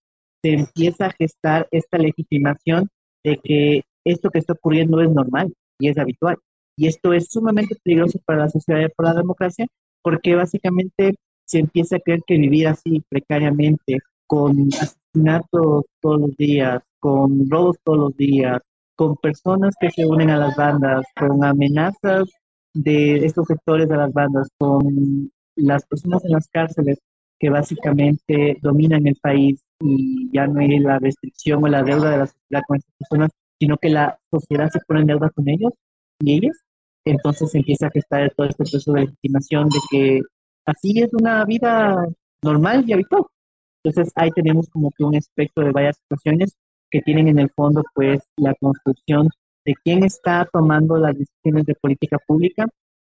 se empieza a gestar esta legitimación de que esto que está ocurriendo es normal y es habitual. Y esto es sumamente peligroso para la sociedad y para la democracia, porque básicamente se empieza a creer que vivir así precariamente, con asesinatos todos los días, con robos todos los días, con personas que se unen a las bandas, con amenazas de estos sectores de las bandas, con las personas en las cárceles que básicamente dominan el país y ya no hay la restricción o la deuda de la sociedad con estas personas, sino que la sociedad se pone en deuda con ellos y ellas. Entonces empieza a gestar todo este proceso de legitimación de que así es una vida normal y habitual. Entonces ahí tenemos como que un espectro de varias situaciones que tienen en el fondo pues la construcción de quién está tomando las decisiones de política pública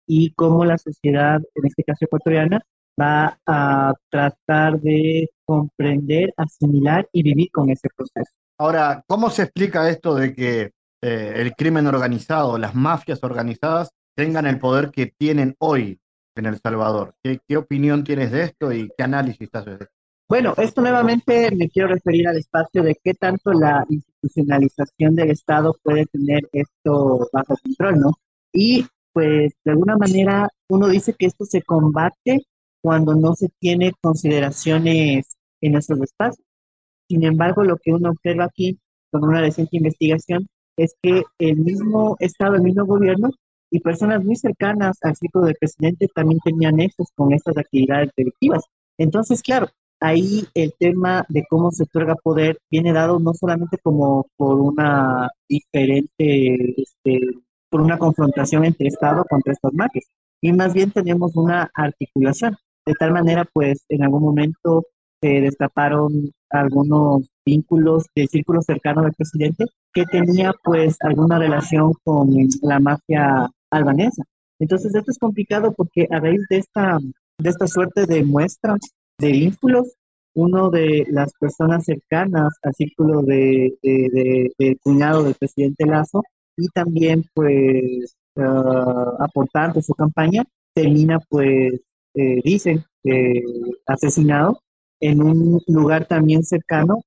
y cómo la sociedad, en este caso ecuatoriana, va a tratar de comprender, asimilar y vivir con ese proceso. Ahora, ¿cómo se explica esto de que eh, el crimen organizado, las mafias organizadas, tengan el poder que tienen hoy en El Salvador. ¿Qué, opinión tienes de esto y qué análisis haces de esto? Bueno, esto nuevamente me quiero referir al espacio de qué tanto la institucionalización del Estado puede tener esto bajo control, ¿no? Y pues de alguna manera uno dice que esto se combate cuando no se tiene consideraciones en nuestros espacios. Sin embargo, lo que uno observa aquí con una reciente investigación es que el mismo Estado, el mismo gobierno, y personas muy cercanas al círculo del presidente también tenían nexos con estas actividades delictivas. Entonces, claro, ahí el tema de cómo se otorga poder viene dado no solamente como por una diferente, este, por una confrontación entre Estado contra estos mafias, y más bien tenemos una articulación. De tal manera, pues, en algún momento se destaparon algunos vínculos del círculo cercano del presidente que tenía, pues, alguna relación con la mafia albanesa. Entonces, esto es complicado porque a raíz de esta, de esta suerte de muestras de vínculos, uno de las personas cercanas al círculo de, de, cuñado del presidente Lazo y también pues uh, aportante su campaña, termina pues, eh, dicen, asesinado en un lugar también cercano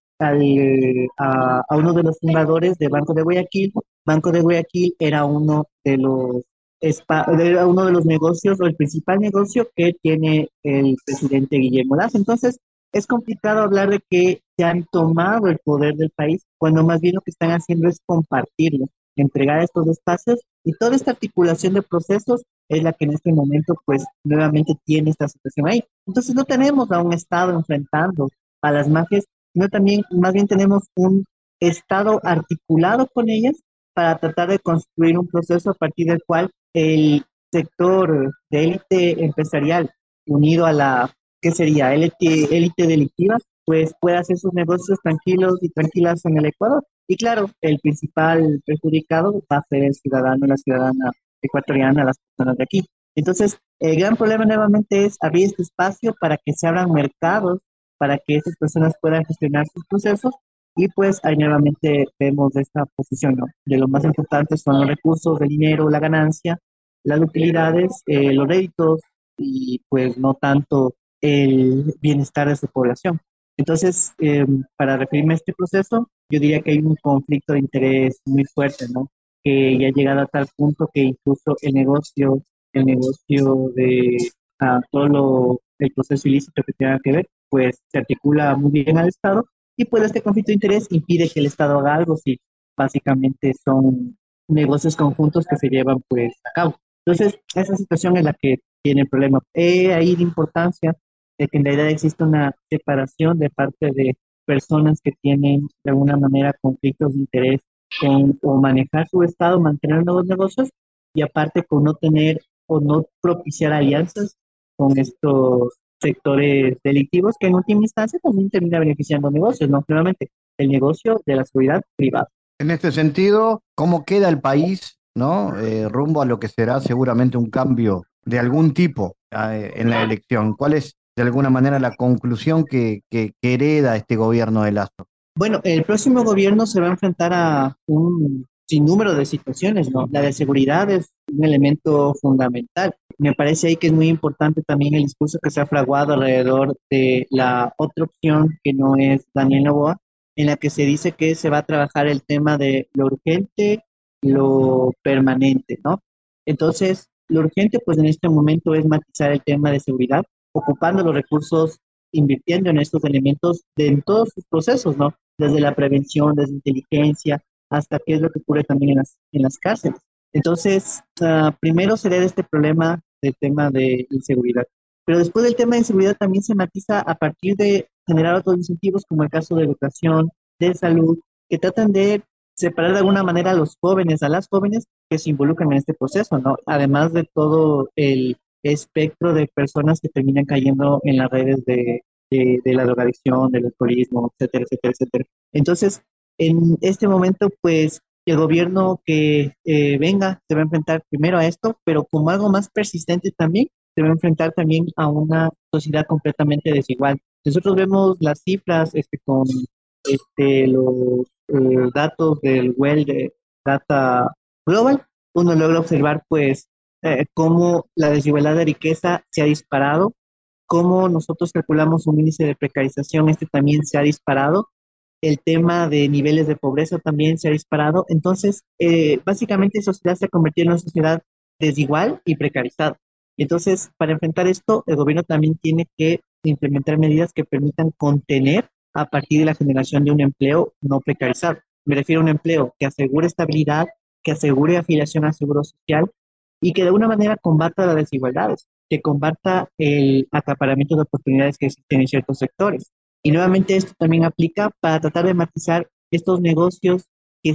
a, uno de los fundadores de Banco de Guayaquil. Banco de Guayaquil era uno de los era uno de los negocios o el principal negocio que tiene el presidente Guillermo Lazo. Entonces, es complicado hablar de que se han tomado el poder del país cuando más bien lo que están haciendo es compartirlo, entregar estos espacios y toda esta articulación de procesos es la que en este momento pues nuevamente tiene esta situación ahí. Entonces no tenemos a un Estado enfrentando a las mafias, sino también más bien tenemos un Estado articulado con ellas para tratar de construir un proceso a partir del cual el sector de élite empresarial unido a la, ¿qué sería? Élite, élite delictiva, pues puede hacer sus negocios tranquilos y tranquilas en el Ecuador. Y claro, el principal perjudicado va a ser el ciudadano, la ciudadana ecuatoriana, las personas de aquí. Entonces, el gran problema nuevamente es abrir este espacio para que se abran mercados, para que esas personas puedan gestionar sus procesos y pues ahí nuevamente vemos esta posición, ¿no? De lo más importante son los recursos, el dinero, la ganancia, las utilidades, eh, los réditos y pues no tanto el bienestar de su población. Entonces, em, para referirme a este proceso, yo diría que hay un conflicto de interés muy fuerte, ¿no? Que ya ha llegado a tal punto que incluso el negocio, el negocio de ah, todo lo, el proceso ilícito que tenga que ver, pues se articula muy bien al Estado y pues este conflicto de interés impide que el Estado haga algo si básicamente son negocios conjuntos que se llevan pues a cabo. Entonces, esa situación es la que tiene el problema. He ahí la importancia de que en realidad existe una separación de parte de personas que tienen de alguna manera conflictos de interés con o manejar su estado, mantener nuevos negocios y aparte con no tener o no propiciar alianzas con estos sectores delictivos que en última instancia también termina beneficiando negocios, no nuevamente el negocio de la seguridad privada. En este sentido, ¿cómo queda el país ¿no? Eh, rumbo a lo que será seguramente un cambio de algún tipo eh, en la elección? ¿Cuál es de alguna manera la conclusión que, que, hereda este gobierno de Lazo? Bueno, el próximo gobierno se va a enfrentar a un sinnúmero de situaciones, ¿no? La de seguridad es un elemento fundamental. Me parece ahí que es muy importante también el discurso que se ha fraguado alrededor de la otra opción que no es Daniel Novoa, en la que se dice que se va a trabajar el tema de lo urgente, lo permanente, ¿no? Entonces, lo urgente, pues en este momento es matizar el tema de seguridad, ocupando los recursos, invirtiendo en estos elementos de, en todos sus procesos, ¿no? Desde la prevención, desde inteligencia, hasta qué es lo que ocurre también en las, en las cárceles. Entonces, uh, primero se de este problema del tema de inseguridad. Pero después del tema de inseguridad también se matiza a partir de generar otros incentivos, como el caso de educación, de salud, que tratan de separar de alguna manera a los jóvenes, a las jóvenes que se involucran en este proceso, ¿no? Además de todo el espectro de personas que terminan cayendo en las redes de, de, la drogadicción, del alcoholismo, etcétera, etcétera, etcétera. Entonces, en este momento, pues, el gobierno que eh, venga se va a enfrentar primero a esto, pero como algo más persistente también, se va a enfrentar también a una sociedad completamente desigual. Nosotros vemos las cifras este, con este, los eh, datos del Well Data Global, uno logra observar pues eh, cómo la desigualdad de riqueza se ha disparado, cómo nosotros calculamos un índice de precarización, este también se ha disparado, el tema de niveles de pobreza también se ha disparado. Entonces, eh, básicamente la sociedad se ha convertido en una sociedad desigual y precarizada. Entonces, para enfrentar esto, el gobierno también tiene que implementar medidas que permitan contener a partir de la generación de un empleo no precarizado. Me refiero a un empleo que asegure estabilidad, que asegure afiliación al seguro social y que de alguna manera combata las desigualdades, que combata el acaparamiento de oportunidades que existen en ciertos sectores. Y nuevamente esto también aplica para tratar de matizar estos negocios que,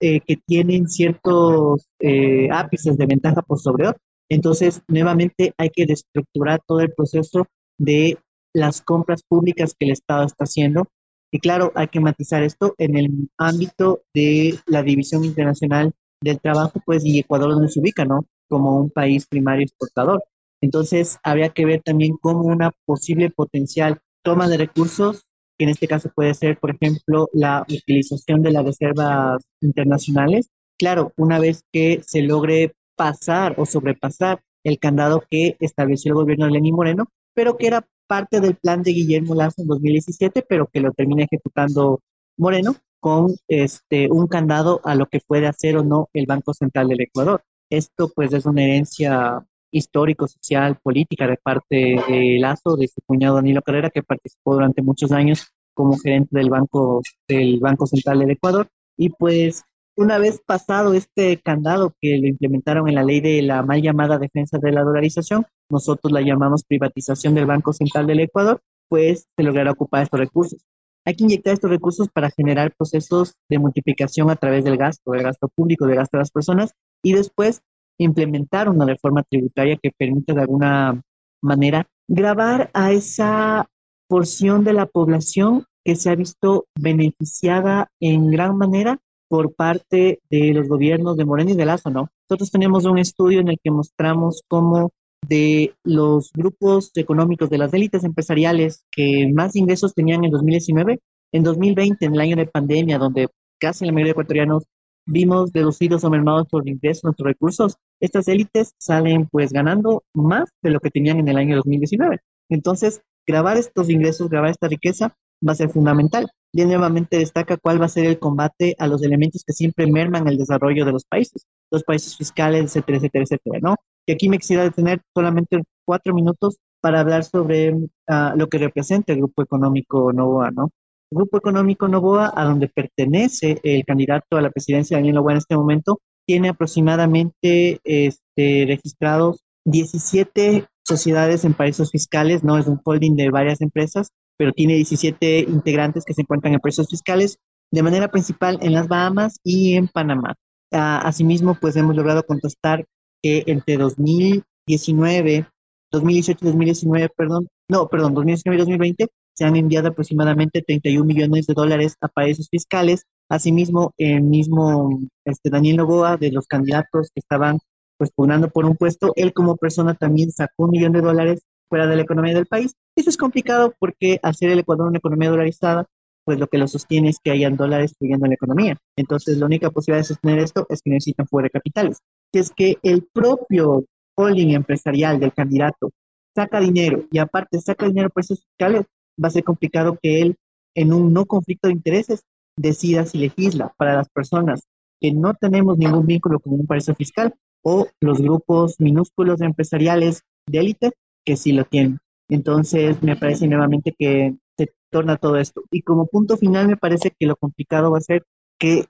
eh, que tienen ciertos eh, ápices de ventaja por sobre otros. Entonces, nuevamente hay que destructurar todo el proceso de las compras públicas que el Estado está haciendo. Y claro, hay que matizar esto en el ámbito de la División Internacional del Trabajo, pues, y Ecuador donde se ubica, ¿no? Como un país primario exportador. Entonces, habría que ver también cómo una posible potencial toma de recursos, que en este caso puede ser, por ejemplo, la utilización de las reservas internacionales. Claro, una vez que se logre pasar o sobrepasar el candado que estableció el gobierno de Lenín Moreno, pero que era parte del plan de Guillermo Lazo en 2017, pero que lo termina ejecutando Moreno con este, un candado a lo que puede hacer o no el Banco Central del Ecuador. Esto pues es una herencia histórico, social, política de parte de Lazo, de su cuñado Danilo Carrera, que participó durante muchos años como gerente del Banco, del Banco Central del Ecuador. Y pues una vez pasado este candado que lo implementaron en la ley de la mal llamada defensa de la dolarización, nosotros la llamamos privatización del Banco Central del Ecuador, pues se logrará ocupar estos recursos. Hay que inyectar estos recursos para generar procesos de multiplicación a través del gasto, del gasto público, del gasto de las personas, y después implementar una reforma tributaria que permita de alguna manera grabar a esa porción de la población que se ha visto beneficiada en gran manera por parte de los gobiernos de Moreno y de Lazo, ¿no? Nosotros tenemos un estudio en el que mostramos cómo de los grupos económicos, de las élites empresariales que más ingresos tenían en 2019, en 2020, en el año de pandemia, donde casi la mayoría de ecuatorianos vimos deducidos o mermados por ingresos, nuestros recursos, estas élites salen pues ganando más de lo que tenían en el año 2019. Entonces, grabar estos ingresos, grabar esta riqueza va a ser fundamental. Y nuevamente destaca cuál va a ser el combate a los elementos que siempre merman el desarrollo de los países, los países fiscales, etcétera, etcétera, etcétera, ¿no? Y aquí me quisiera detener solamente cuatro minutos para hablar sobre uh, lo que representa el Grupo Económico Novoa, ¿no? Grupo Económico Novoa, a donde pertenece el candidato a la presidencia Daniel Novoa en este momento, tiene aproximadamente este, registrados 17 sociedades en paraísos fiscales, no es un holding de varias empresas, pero tiene 17 integrantes que se encuentran en paraísos fiscales, de manera principal en las Bahamas y en Panamá. Ah, asimismo, pues hemos logrado contestar que entre 2019, 2018 y 2019, perdón, no, perdón, 2019 y 2020, se han enviado aproximadamente 31 millones de dólares a paraísos fiscales. Asimismo, el mismo este, Daniel Novoa, de los candidatos que estaban pues pugnando por un puesto, él como persona también sacó un millón de dólares fuera de la economía del país. Eso es complicado porque al ser el Ecuador una economía dolarizada, pues lo que lo sostiene es que hayan dólares fluyendo en la economía. Entonces, la única posibilidad de sostener esto es que necesitan fuera de capitales. Que es que el propio holding empresarial del candidato saca dinero y aparte saca dinero por esos fiscales, va a ser complicado que él, en un no conflicto de intereses, decida si legisla para las personas que no tenemos ningún vínculo con un paraíso fiscal o los grupos minúsculos empresariales de élite que sí lo tienen. Entonces, me parece nuevamente que se torna todo esto. Y como punto final, me parece que lo complicado va a ser que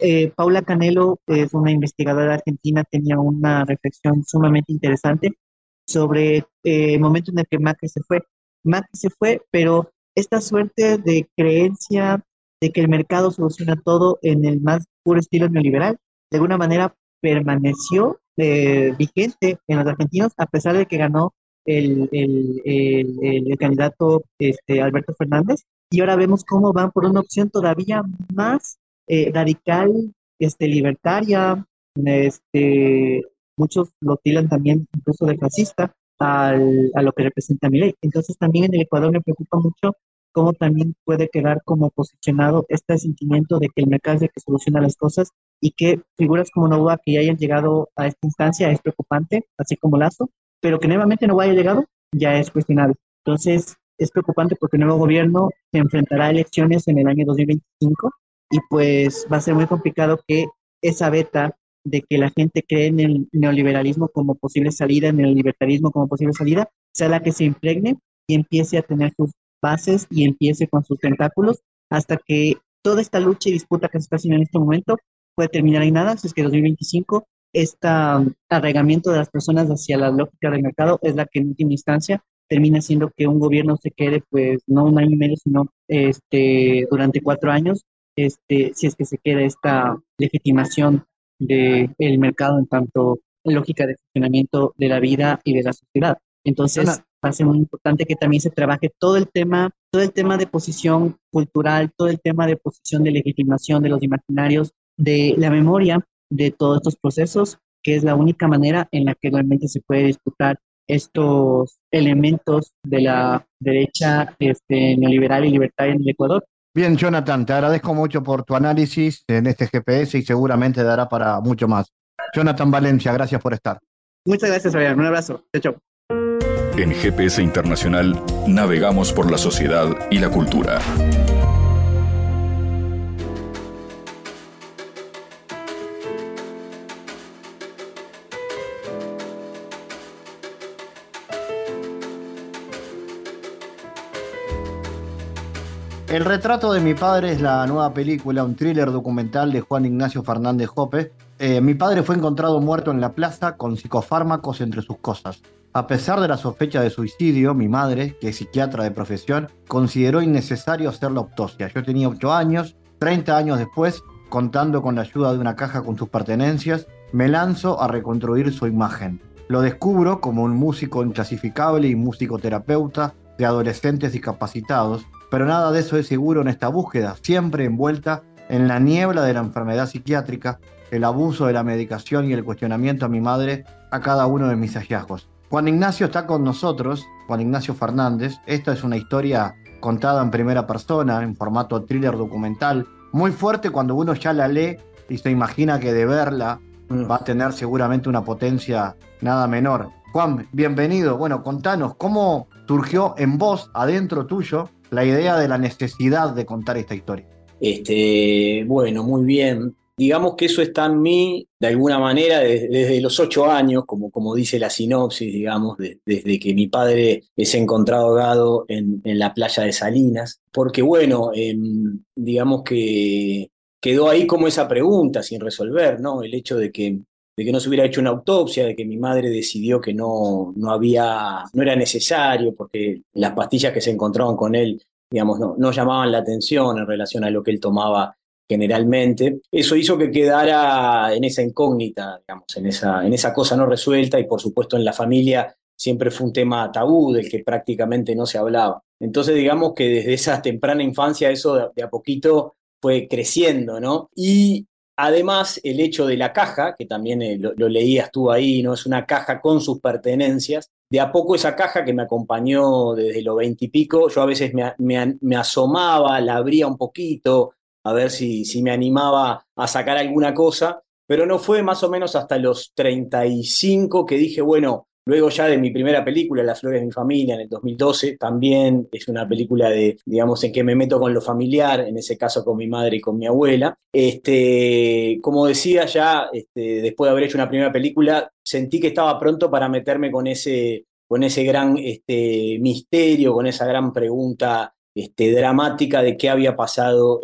eh, Paula Canelo es una investigadora argentina, tenía una reflexión sumamente interesante sobre eh, el momento en el que Macri se fue. Macri se fue, pero esta suerte de creencia de que el mercado soluciona todo en el más puro estilo neoliberal, de alguna manera permaneció eh, vigente en los argentinos, a pesar de que ganó el, el, el, candidato este, Alberto Fernández, y ahora vemos cómo van por una opción todavía más eh, radical, este, libertaria, este, muchos lo tiran también incluso de fascista al, a lo que representa mi ley. Entonces también en el Ecuador me preocupa mucho cómo también puede quedar como posicionado este sentimiento de que el mercado es el que soluciona las cosas y que figuras como Novoa que ya hayan llegado a esta instancia es preocupante, así como Lazo, pero que nuevamente no haya llegado ya es cuestionable. Entonces es preocupante porque el nuevo gobierno se enfrentará a elecciones en el año 2025 y pues va a ser muy complicado que esa beta de que la gente cree en el neoliberalismo como posible salida, en el libertarismo como posible salida, sea la que se impregne y empiece a tener sus bases y empiece con sus tentáculos hasta que toda esta lucha y disputa que se está haciendo en este momento puede terminar en nada, si es que 2025 este arraigamiento de las personas hacia la lógica del mercado es la que en última instancia termina siendo que un gobierno se quede pues no un año y medio, sino este, durante cuatro años, este, si es que se queda esta legitimación del el mercado en tanto lógica de funcionamiento de la vida y de la sociedad. Entonces, va a ser muy importante que también se trabaje todo el tema, todo el tema de posición cultural, todo el tema de posición de legitimación de los imaginarios, de la memoria de todos estos procesos, que es la única manera en la que realmente se puede disputar estos elementos de la derecha este, neoliberal y libertaria en el Ecuador. Bien, Jonathan, te agradezco mucho por tu análisis en este GPS y seguramente dará para mucho más. Jonathan Valencia, gracias por estar. Muchas gracias, Fabián. Un abrazo. Chao. En GPS Internacional navegamos por la sociedad y la cultura. El retrato de mi padre es la nueva película, un thriller documental de Juan Ignacio Fernández Jope. Eh, mi padre fue encontrado muerto en la plaza con psicofármacos entre sus cosas. A pesar de la sospecha de suicidio, mi madre, que es psiquiatra de profesión, consideró innecesario hacer la autopsia. Yo tenía 8 años, 30 años después, contando con la ayuda de una caja con sus pertenencias, me lanzo a reconstruir su imagen. Lo descubro como un músico inclasificable y músico terapeuta de adolescentes discapacitados, pero nada de eso es seguro en esta búsqueda, siempre envuelta en la niebla de la enfermedad psiquiátrica, el abuso de la medicación y el cuestionamiento a mi madre a cada uno de mis hallazgos. Juan Ignacio está con nosotros, Juan Ignacio Fernández. Esta es una historia contada en primera persona, en formato thriller documental, muy fuerte cuando uno ya la lee y se imagina que de verla mm. va a tener seguramente una potencia nada menor. Juan, bienvenido. Bueno, contanos, ¿cómo surgió en vos, adentro tuyo, la idea de la necesidad de contar esta historia? Este, bueno, muy bien. Digamos que eso está en mí de alguna manera desde, los ocho años, como, como dice la sinopsis, digamos, desde que mi padre se encontrado ahogado en, la playa de Salinas, porque bueno, em, digamos que quedó ahí como esa pregunta sin resolver, ¿no? El hecho de que de que no se hubiera hecho una autopsia, de que mi madre decidió que no, no había, no era necesario, porque las pastillas que se encontraban con él, digamos, no, no llamaban la atención en relación a lo que él tomaba generalmente. Eso hizo que quedara en esa incógnita, digamos, en esa, en esa cosa no resuelta y por supuesto en la familia siempre fue un tema tabú del que prácticamente no se hablaba. Entonces digamos que desde esa temprana infancia eso de, a poquito fue creciendo, ¿no? Y Además, el hecho de la caja, que también eh, lo, leías tú ahí, ¿no? Es una caja con sus pertenencias. De a poco esa caja que me acompañó desde los veintipico, yo a veces me, asomaba, la abría un poquito, a ver si, si me animaba a sacar alguna cosa, pero no fue más o menos hasta los 35 que dije, bueno, Luego ya de mi primera película, Las flores de mi familia, en el 2012, también es una película de, digamos, en que me meto con lo familiar, en ese caso con mi madre y con mi abuela. Este, como decía ya, este, después de haber hecho una primera película, sentí que estaba pronto para meterme con ese, con ese gran este, misterio, con esa gran pregunta este, dramática de qué había pasado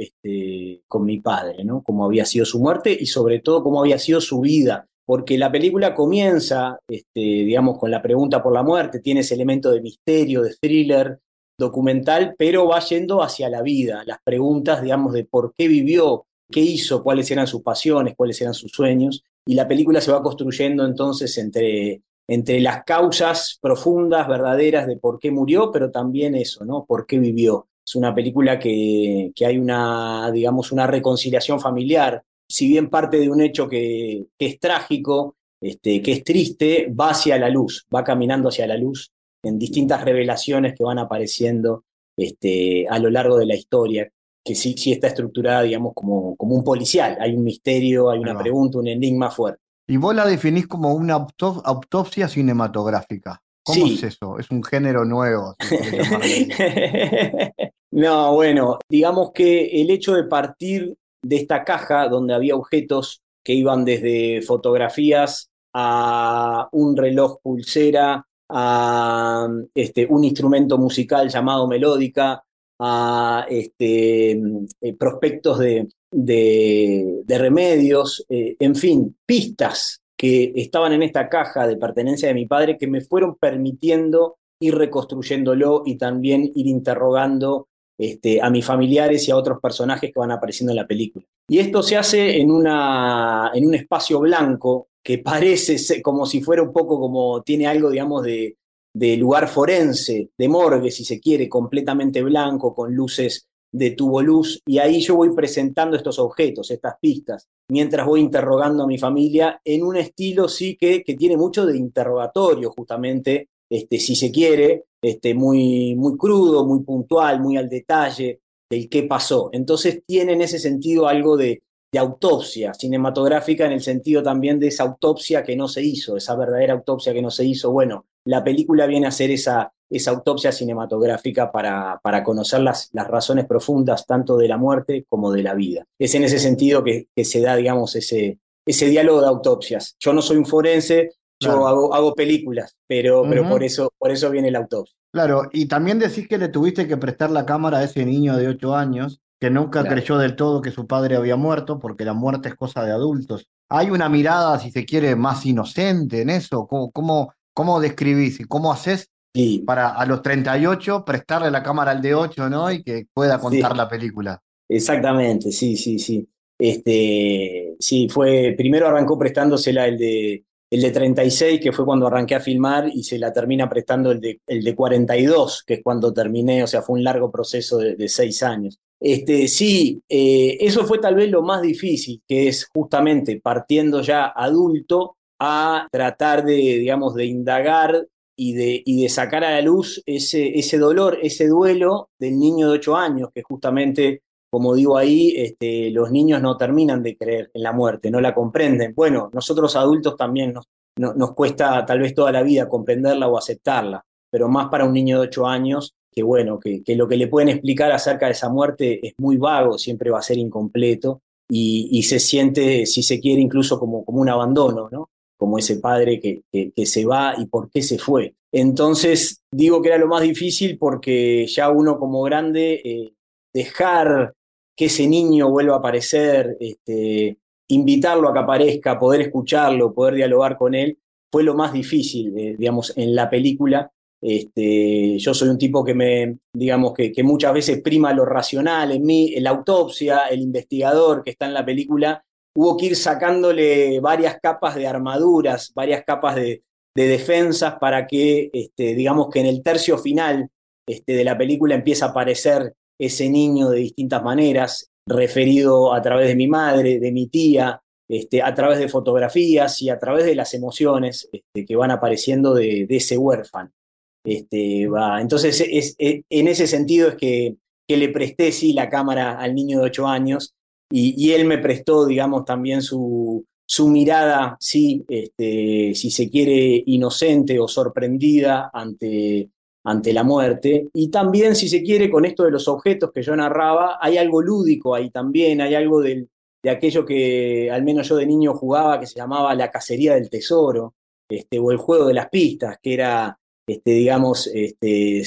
con mi padre, ¿no? Cómo había sido su muerte y sobre todo cómo había sido su vida porque la película comienza, este, digamos, con la pregunta por la muerte, tiene ese elemento de misterio, de thriller, documental, pero va yendo hacia la vida, las preguntas, digamos, de por qué vivió, qué hizo, cuáles eran sus pasiones, cuáles eran sus sueños, y la película se va construyendo entonces entre, entre las causas profundas, verdaderas de por qué murió, pero también eso, ¿no? ¿Por qué vivió? Es una película que, que hay una, digamos, una reconciliación familiar si bien parte de un hecho que, es trágico, este, que es triste, va hacia la luz, va caminando hacia la luz en distintas revelaciones que van apareciendo este, a lo largo de la historia, que sí, sí está estructurada, digamos, como, como un policial. Hay un misterio, hay una pregunta, un enigma fuerte. Y vos la definís como una autopsia cinematográfica. ¿Cómo es eso? Es un género nuevo. no, bueno, digamos que el hecho de partir de esta caja donde había objetos que iban desde fotografías a un reloj pulsera, a este, un instrumento musical llamado melódica, a este, eh, prospectos de, remedios, eh, en fin, pistas que estaban en esta caja de pertenencia de mi padre que me fueron permitiendo ir reconstruyéndolo y también ir interrogando este, a mis familiares y a otros personajes que van apareciendo en la película. Y esto se hace en, una, en un espacio blanco que parece como si fuera un poco como, tiene algo, digamos, de, de lugar forense, de morgue, si se quiere, completamente blanco, con luces de tubo luz, y ahí yo voy presentando estos objetos, estas pistas, mientras voy interrogando a mi familia en un estilo sí que, que tiene mucho de interrogatorio, justamente este, si se quiere, este, muy, muy crudo, muy puntual, muy al detalle del qué pasó. Entonces tiene en ese sentido algo de, autopsia cinematográfica en el sentido también de esa autopsia que no se hizo, esa verdadera autopsia que no se hizo. Bueno, la película viene a hacer esa, esa autopsia cinematográfica para, para conocer las, las, razones profundas tanto de la muerte como de la vida. Es en ese sentido que, que se da, digamos, ese, ese diálogo de autopsias. Yo no soy un forense, yo hago, hago películas, pero, pero por, eso, por eso viene la autopsia. Claro, y también decís que le tuviste que prestar la cámara a ese niño de 8 años que nunca creyó del todo que su padre había muerto, porque la muerte es cosa de adultos. Hay una mirada, si se quiere, más inocente en eso. ¿Cómo, cómo, cómo describís y cómo haces para a los 38 prestarle la cámara al de 8, ¿no? Y que pueda contar la película. Exactamente, sí, sí, sí. Este, sí, fue, primero arrancó prestándosela el de, el de 36, que fue cuando arranqué a filmar, y se la termina prestando el de, el de 42, que es cuando terminé, o sea, fue un largo proceso de, seis años. Este, sí, eh, eso fue tal vez lo más difícil, que es justamente partiendo ya adulto a tratar de, digamos, de indagar y de, y de sacar a la luz ese, ese dolor, ese duelo del niño de 8 años, que justamente, como digo ahí, este, los niños no terminan de creer en la muerte, no la comprenden. Bueno, nosotros adultos también nos, nos cuesta tal vez toda la vida comprenderla o aceptarla, pero más para un niño de 8 años que bueno, que, lo que le pueden explicar acerca de esa muerte es muy vago, siempre va a ser incompleto y, se siente, si se quiere, incluso como, como un abandono, ¿no? Como ese padre que, que, se va y por qué se fue. Entonces, digo que era lo más difícil porque ya uno como grande, eh, dejar que ese niño vuelva a aparecer, este, invitarlo a que aparezca, poder escucharlo, poder dialogar con él, fue lo más difícil, eh, digamos, en la película. Este, yo soy un tipo que me, digamos, que, muchas veces prima lo racional. En mí, la autopsia, el investigador que está en la película, hubo que ir sacándole varias capas de armaduras, varias capas de, defensas para que, este, digamos, que en el tercio final este, de la película empiece a aparecer ese niño de distintas maneras, referido a través de mi madre, de mi tía, este, a través de fotografías y a través de las emociones este, que van apareciendo de, ese huérfano. Este, va. Entonces, es, en ese sentido es que, que, le presté, sí, la cámara al niño de 8 años y, él me prestó, digamos, también su, su mirada, sí, este, si se quiere, inocente o sorprendida ante, ante la muerte. Y también, si se quiere, con esto de los objetos que yo narraba, hay algo lúdico ahí también, hay algo de aquello que al menos yo de niño jugaba, que se llamaba la cacería del tesoro, este, o el juego de las pistas, que era este, digamos, este,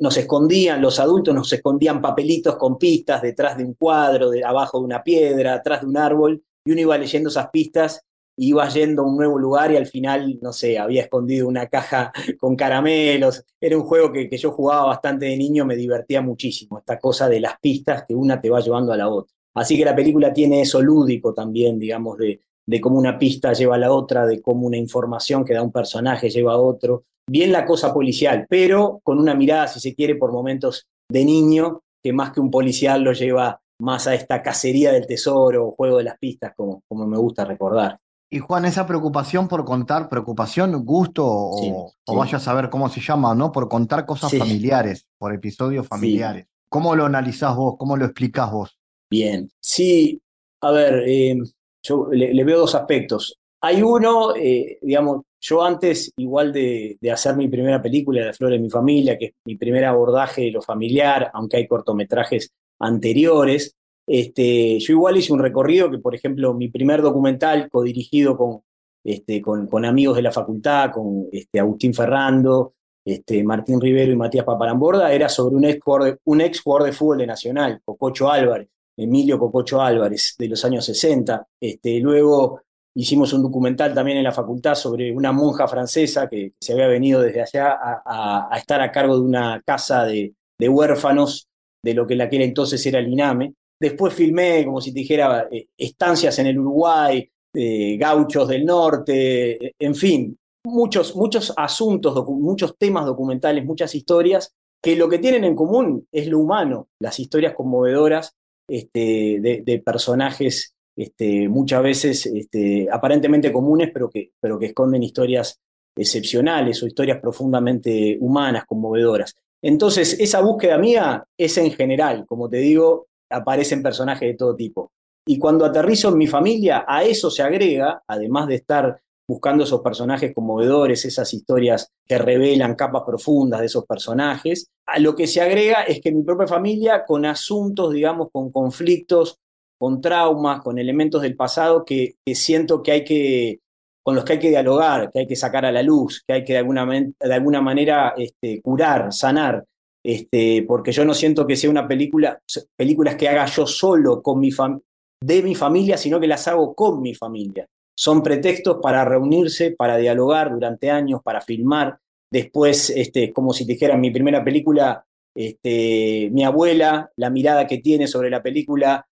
nos escondían, los adultos nos escondían papelitos con pistas detrás de un cuadro, de, abajo de una piedra, atrás de un árbol, y uno iba leyendo esas pistas, iba yendo a un nuevo lugar y al final, no sé, había escondido una caja con caramelos. Era un juego que, que yo jugaba bastante de niño, me divertía muchísimo, esta cosa de las pistas que una te va llevando a la otra. Así que la película tiene eso lúdico también, digamos, de, de cómo una pista lleva a la otra, de cómo una información que da un personaje lleva a otro bien la cosa policial, pero con una mirada, si se quiere, por momentos de niño, que más que un policial lo lleva más a esta cacería del tesoro o juego de las pistas, como, como me gusta recordar. Y Juan, esa preocupación por contar, preocupación, gusto o, vaya a saber cómo se llama, ¿no? Por contar cosas familiares, por episodios familiares. ¿Cómo lo analizás vos? ¿Cómo lo explicás vos? Bien, sí, a ver, eh, yo le, veo dos aspectos. Hay uno, eh, digamos, yo antes, igual de, hacer mi primera película, La Flor de mi Familia, que es mi primer abordaje de lo familiar, aunque hay cortometrajes anteriores, este, yo igual hice un recorrido que, por ejemplo, mi primer documental codirigido con, este, con, con amigos de la facultad, con este, Agustín Ferrando, Martín Rivero y Matías Paparamborda, era sobre un ex, jugador de, un ex jugador de fútbol de Nacional, Cococho Álvarez, Emilio Cococho Álvarez, de los años 60. Este, luego Hicimos un documental también en la facultad sobre una monja francesa que se había venido desde allá a, estar a cargo de una casa de, huérfanos de lo que en aquel entonces era el INAME. Después filmé, como si dijera, eh, estancias en el Uruguay, eh, gauchos del norte, eh, en fin, muchos, muchos asuntos, muchos temas documentales, muchas historias que lo que tienen en común es lo humano, las historias conmovedoras este, de, personajes este, muchas veces este, aparentemente comunes, pero que, pero que esconden historias excepcionales o historias profundamente humanas, conmovedoras. Entonces, esa búsqueda mía es en general, como te digo, aparecen personajes de todo tipo. Y cuando aterrizo en mi familia, a eso se agrega, además de estar buscando esos personajes conmovedores, esas historias que revelan capas profundas de esos personajes, a lo que se agrega es que mi propia familia, con asuntos, digamos, con conflictos, con traumas, con elementos del pasado que, siento que hay que, con los que hay que dialogar, que hay que sacar a la luz, que hay que de alguna, de alguna manera este, curar, sanar, este, porque yo no siento que sea una película, películas que haga yo solo con mi de mi familia, sino que las hago con mi familia. Son pretextos para reunirse, para dialogar durante años, para filmar. Después, este, como si te dijeran, mi primera película, este, mi abuela, la mirada que tiene sobre la película,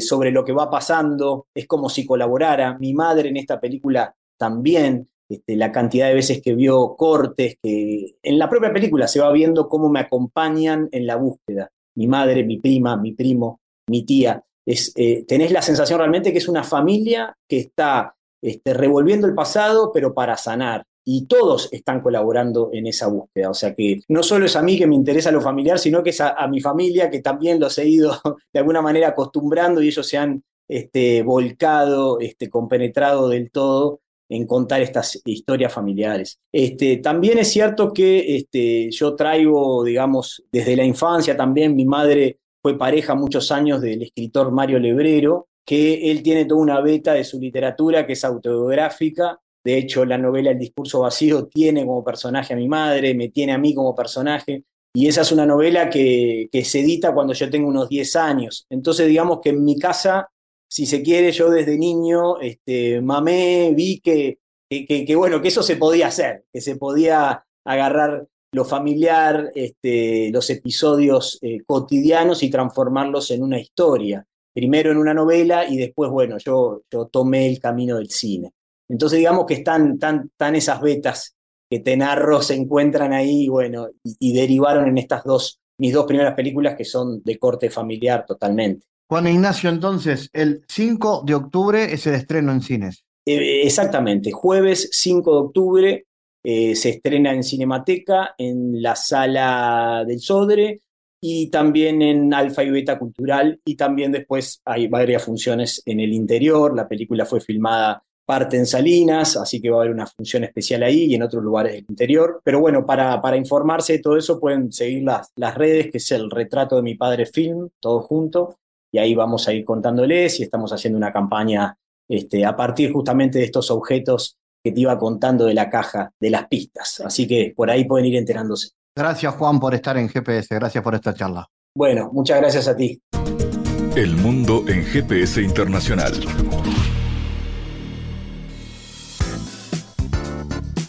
sobre lo que va pasando, es como si colaborara. Mi madre en esta película también, este, la cantidad de veces que vio cortes, que en la propia película se va viendo cómo me acompañan en la búsqueda. Mi madre, mi prima, mi primo, mi tía. Es, eh, tenés la sensación realmente que es una familia que está este, revolviendo el pasado, pero para sanar. Y todos están colaborando en esa búsqueda. O sea que no solo es a mí que me interesa lo familiar, sino que es a, mi familia que también los he ido de alguna manera acostumbrando y ellos se han este, volcado, este, compenetrado del todo en contar estas historias familiares. Este, también es cierto que este, yo traigo, digamos, desde la infancia también, mi madre fue pareja muchos años del escritor Mario Lebrero, que él tiene toda una beta de su literatura que es autobiográfica. De hecho, la novela El discurso vacío tiene como personaje a mi madre, me tiene a mí como personaje. Y esa es una novela que, se edita cuando yo tengo unos 10 años. Entonces, digamos que en mi casa, si se quiere, yo desde niño este, mamé, vi que, bueno, que eso se podía hacer, que se podía agarrar lo familiar, este, los episodios eh, cotidianos y transformarlos en una historia primero en una novela y después, bueno, yo, tomé el camino del cine. Entonces digamos que están, tan esas vetas que te narro, se encuentran ahí, bueno, y, derivaron en estas dos, mis dos primeras películas que son de corte familiar totalmente. Juan Ignacio, entonces, el 5 de octubre es el estreno en cines. Eh, exactamente, jueves 5 de octubre eh, se estrena en Cinemateca, en la sala del Sodre, y también en Alfa y Beta Cultural y también después hay varias funciones en el interior. La película fue filmada parte en Salinas, así que va a haber una función especial ahí y en otros lugares del interior. Pero bueno, para, para informarse de todo eso pueden seguir las, las redes, que es el retrato de mi padre film, todo junto, y ahí vamos a ir contándoles y estamos haciendo una campaña este, a partir justamente de estos objetos que te iba contando de la caja, de las pistas. Así que por ahí pueden ir enterándose. Gracias Juan por estar en GPS, gracias por esta charla. Bueno, muchas gracias a ti. El mundo en GPS Internacional.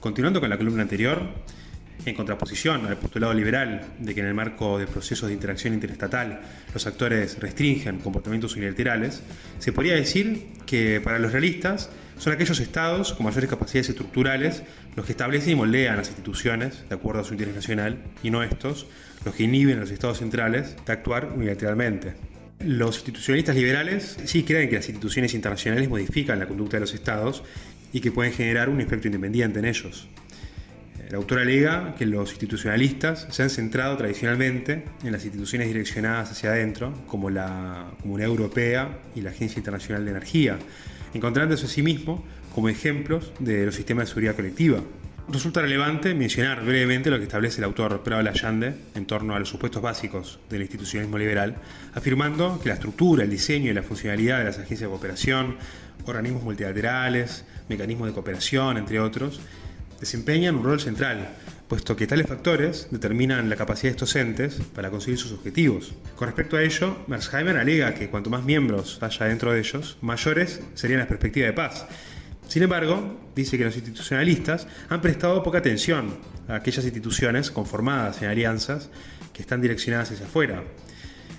Continuando con la columna anterior, en contraposición al postulado liberal de que en el marco de procesos de interacción interestatal los actores restringen comportamientos unilaterales, se podría decir que para los realistas son aquellos estados con mayores capacidades estructurales los que establecen y moldean las instituciones de acuerdo a su interés nacional y no estos los que inhiben a los estados centrales de actuar unilateralmente. Los institucionalistas liberales sí creen que las instituciones internacionales modifican la conducta de los estados y que pueden generar un efecto independiente en ellos. El autor alega que los institucionalistas se han centrado tradicionalmente en las instituciones direccionadas hacia adentro, como la Comunidad Europea y la Agencia Internacional de Energía, encontrándose a sí mismo como ejemplos de los sistemas de seguridad colectiva. Resulta relevante mencionar brevemente lo que establece el autor Prado Allende en torno a los supuestos básicos del institucionalismo liberal, afirmando que la estructura, el diseño y la funcionalidad de las agencias de cooperación, organismos multilaterales, mecanismos de cooperación, entre otros, desempeñan un rol central, puesto que tales factores determinan la capacidad de estos entes para conseguir sus objetivos. Con respecto a ello, Mersheimer alega que cuanto más miembros haya dentro de ellos, mayores serían las perspectivas de paz. Sin embargo, dice que los institucionalistas han prestado poca atención a aquellas instituciones conformadas en alianzas que están direccionadas hacia afuera,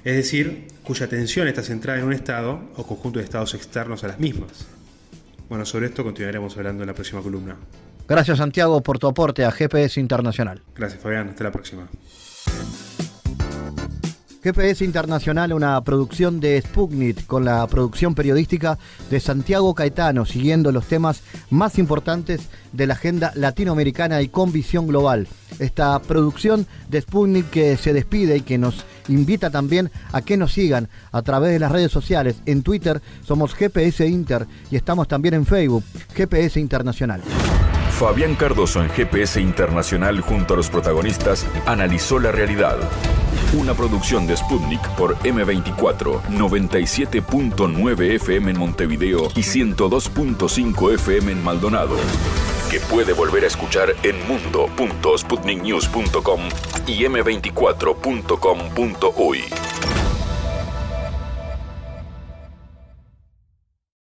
es decir, cuya atención está centrada en un Estado o conjunto de estados externos a las mismas. Bueno, sobre esto continuaremos hablando en la próxima columna. Gracias Santiago por tu aporte a GPS Internacional. Gracias Fabián, hasta la próxima. GPS Internacional, una producción de Sputnik con la producción periodística de Santiago Caetano, siguiendo los temas más importantes de la agenda latinoamericana y con visión global. Esta producción de Sputnik que se despide y que nos invita también a que nos sigan a través de las redes sociales. En Twitter somos GPS Inter y estamos también en Facebook, GPS Internacional. Fabián Cardoso en GPS Internacional junto a los protagonistas analizó la realidad. Una producción de Sputnik por M24, 97.9 FM en Montevideo y 102.5 FM en Maldonado. Que puede volver a escuchar en mundo.sputniknews.com y m24.com.uy.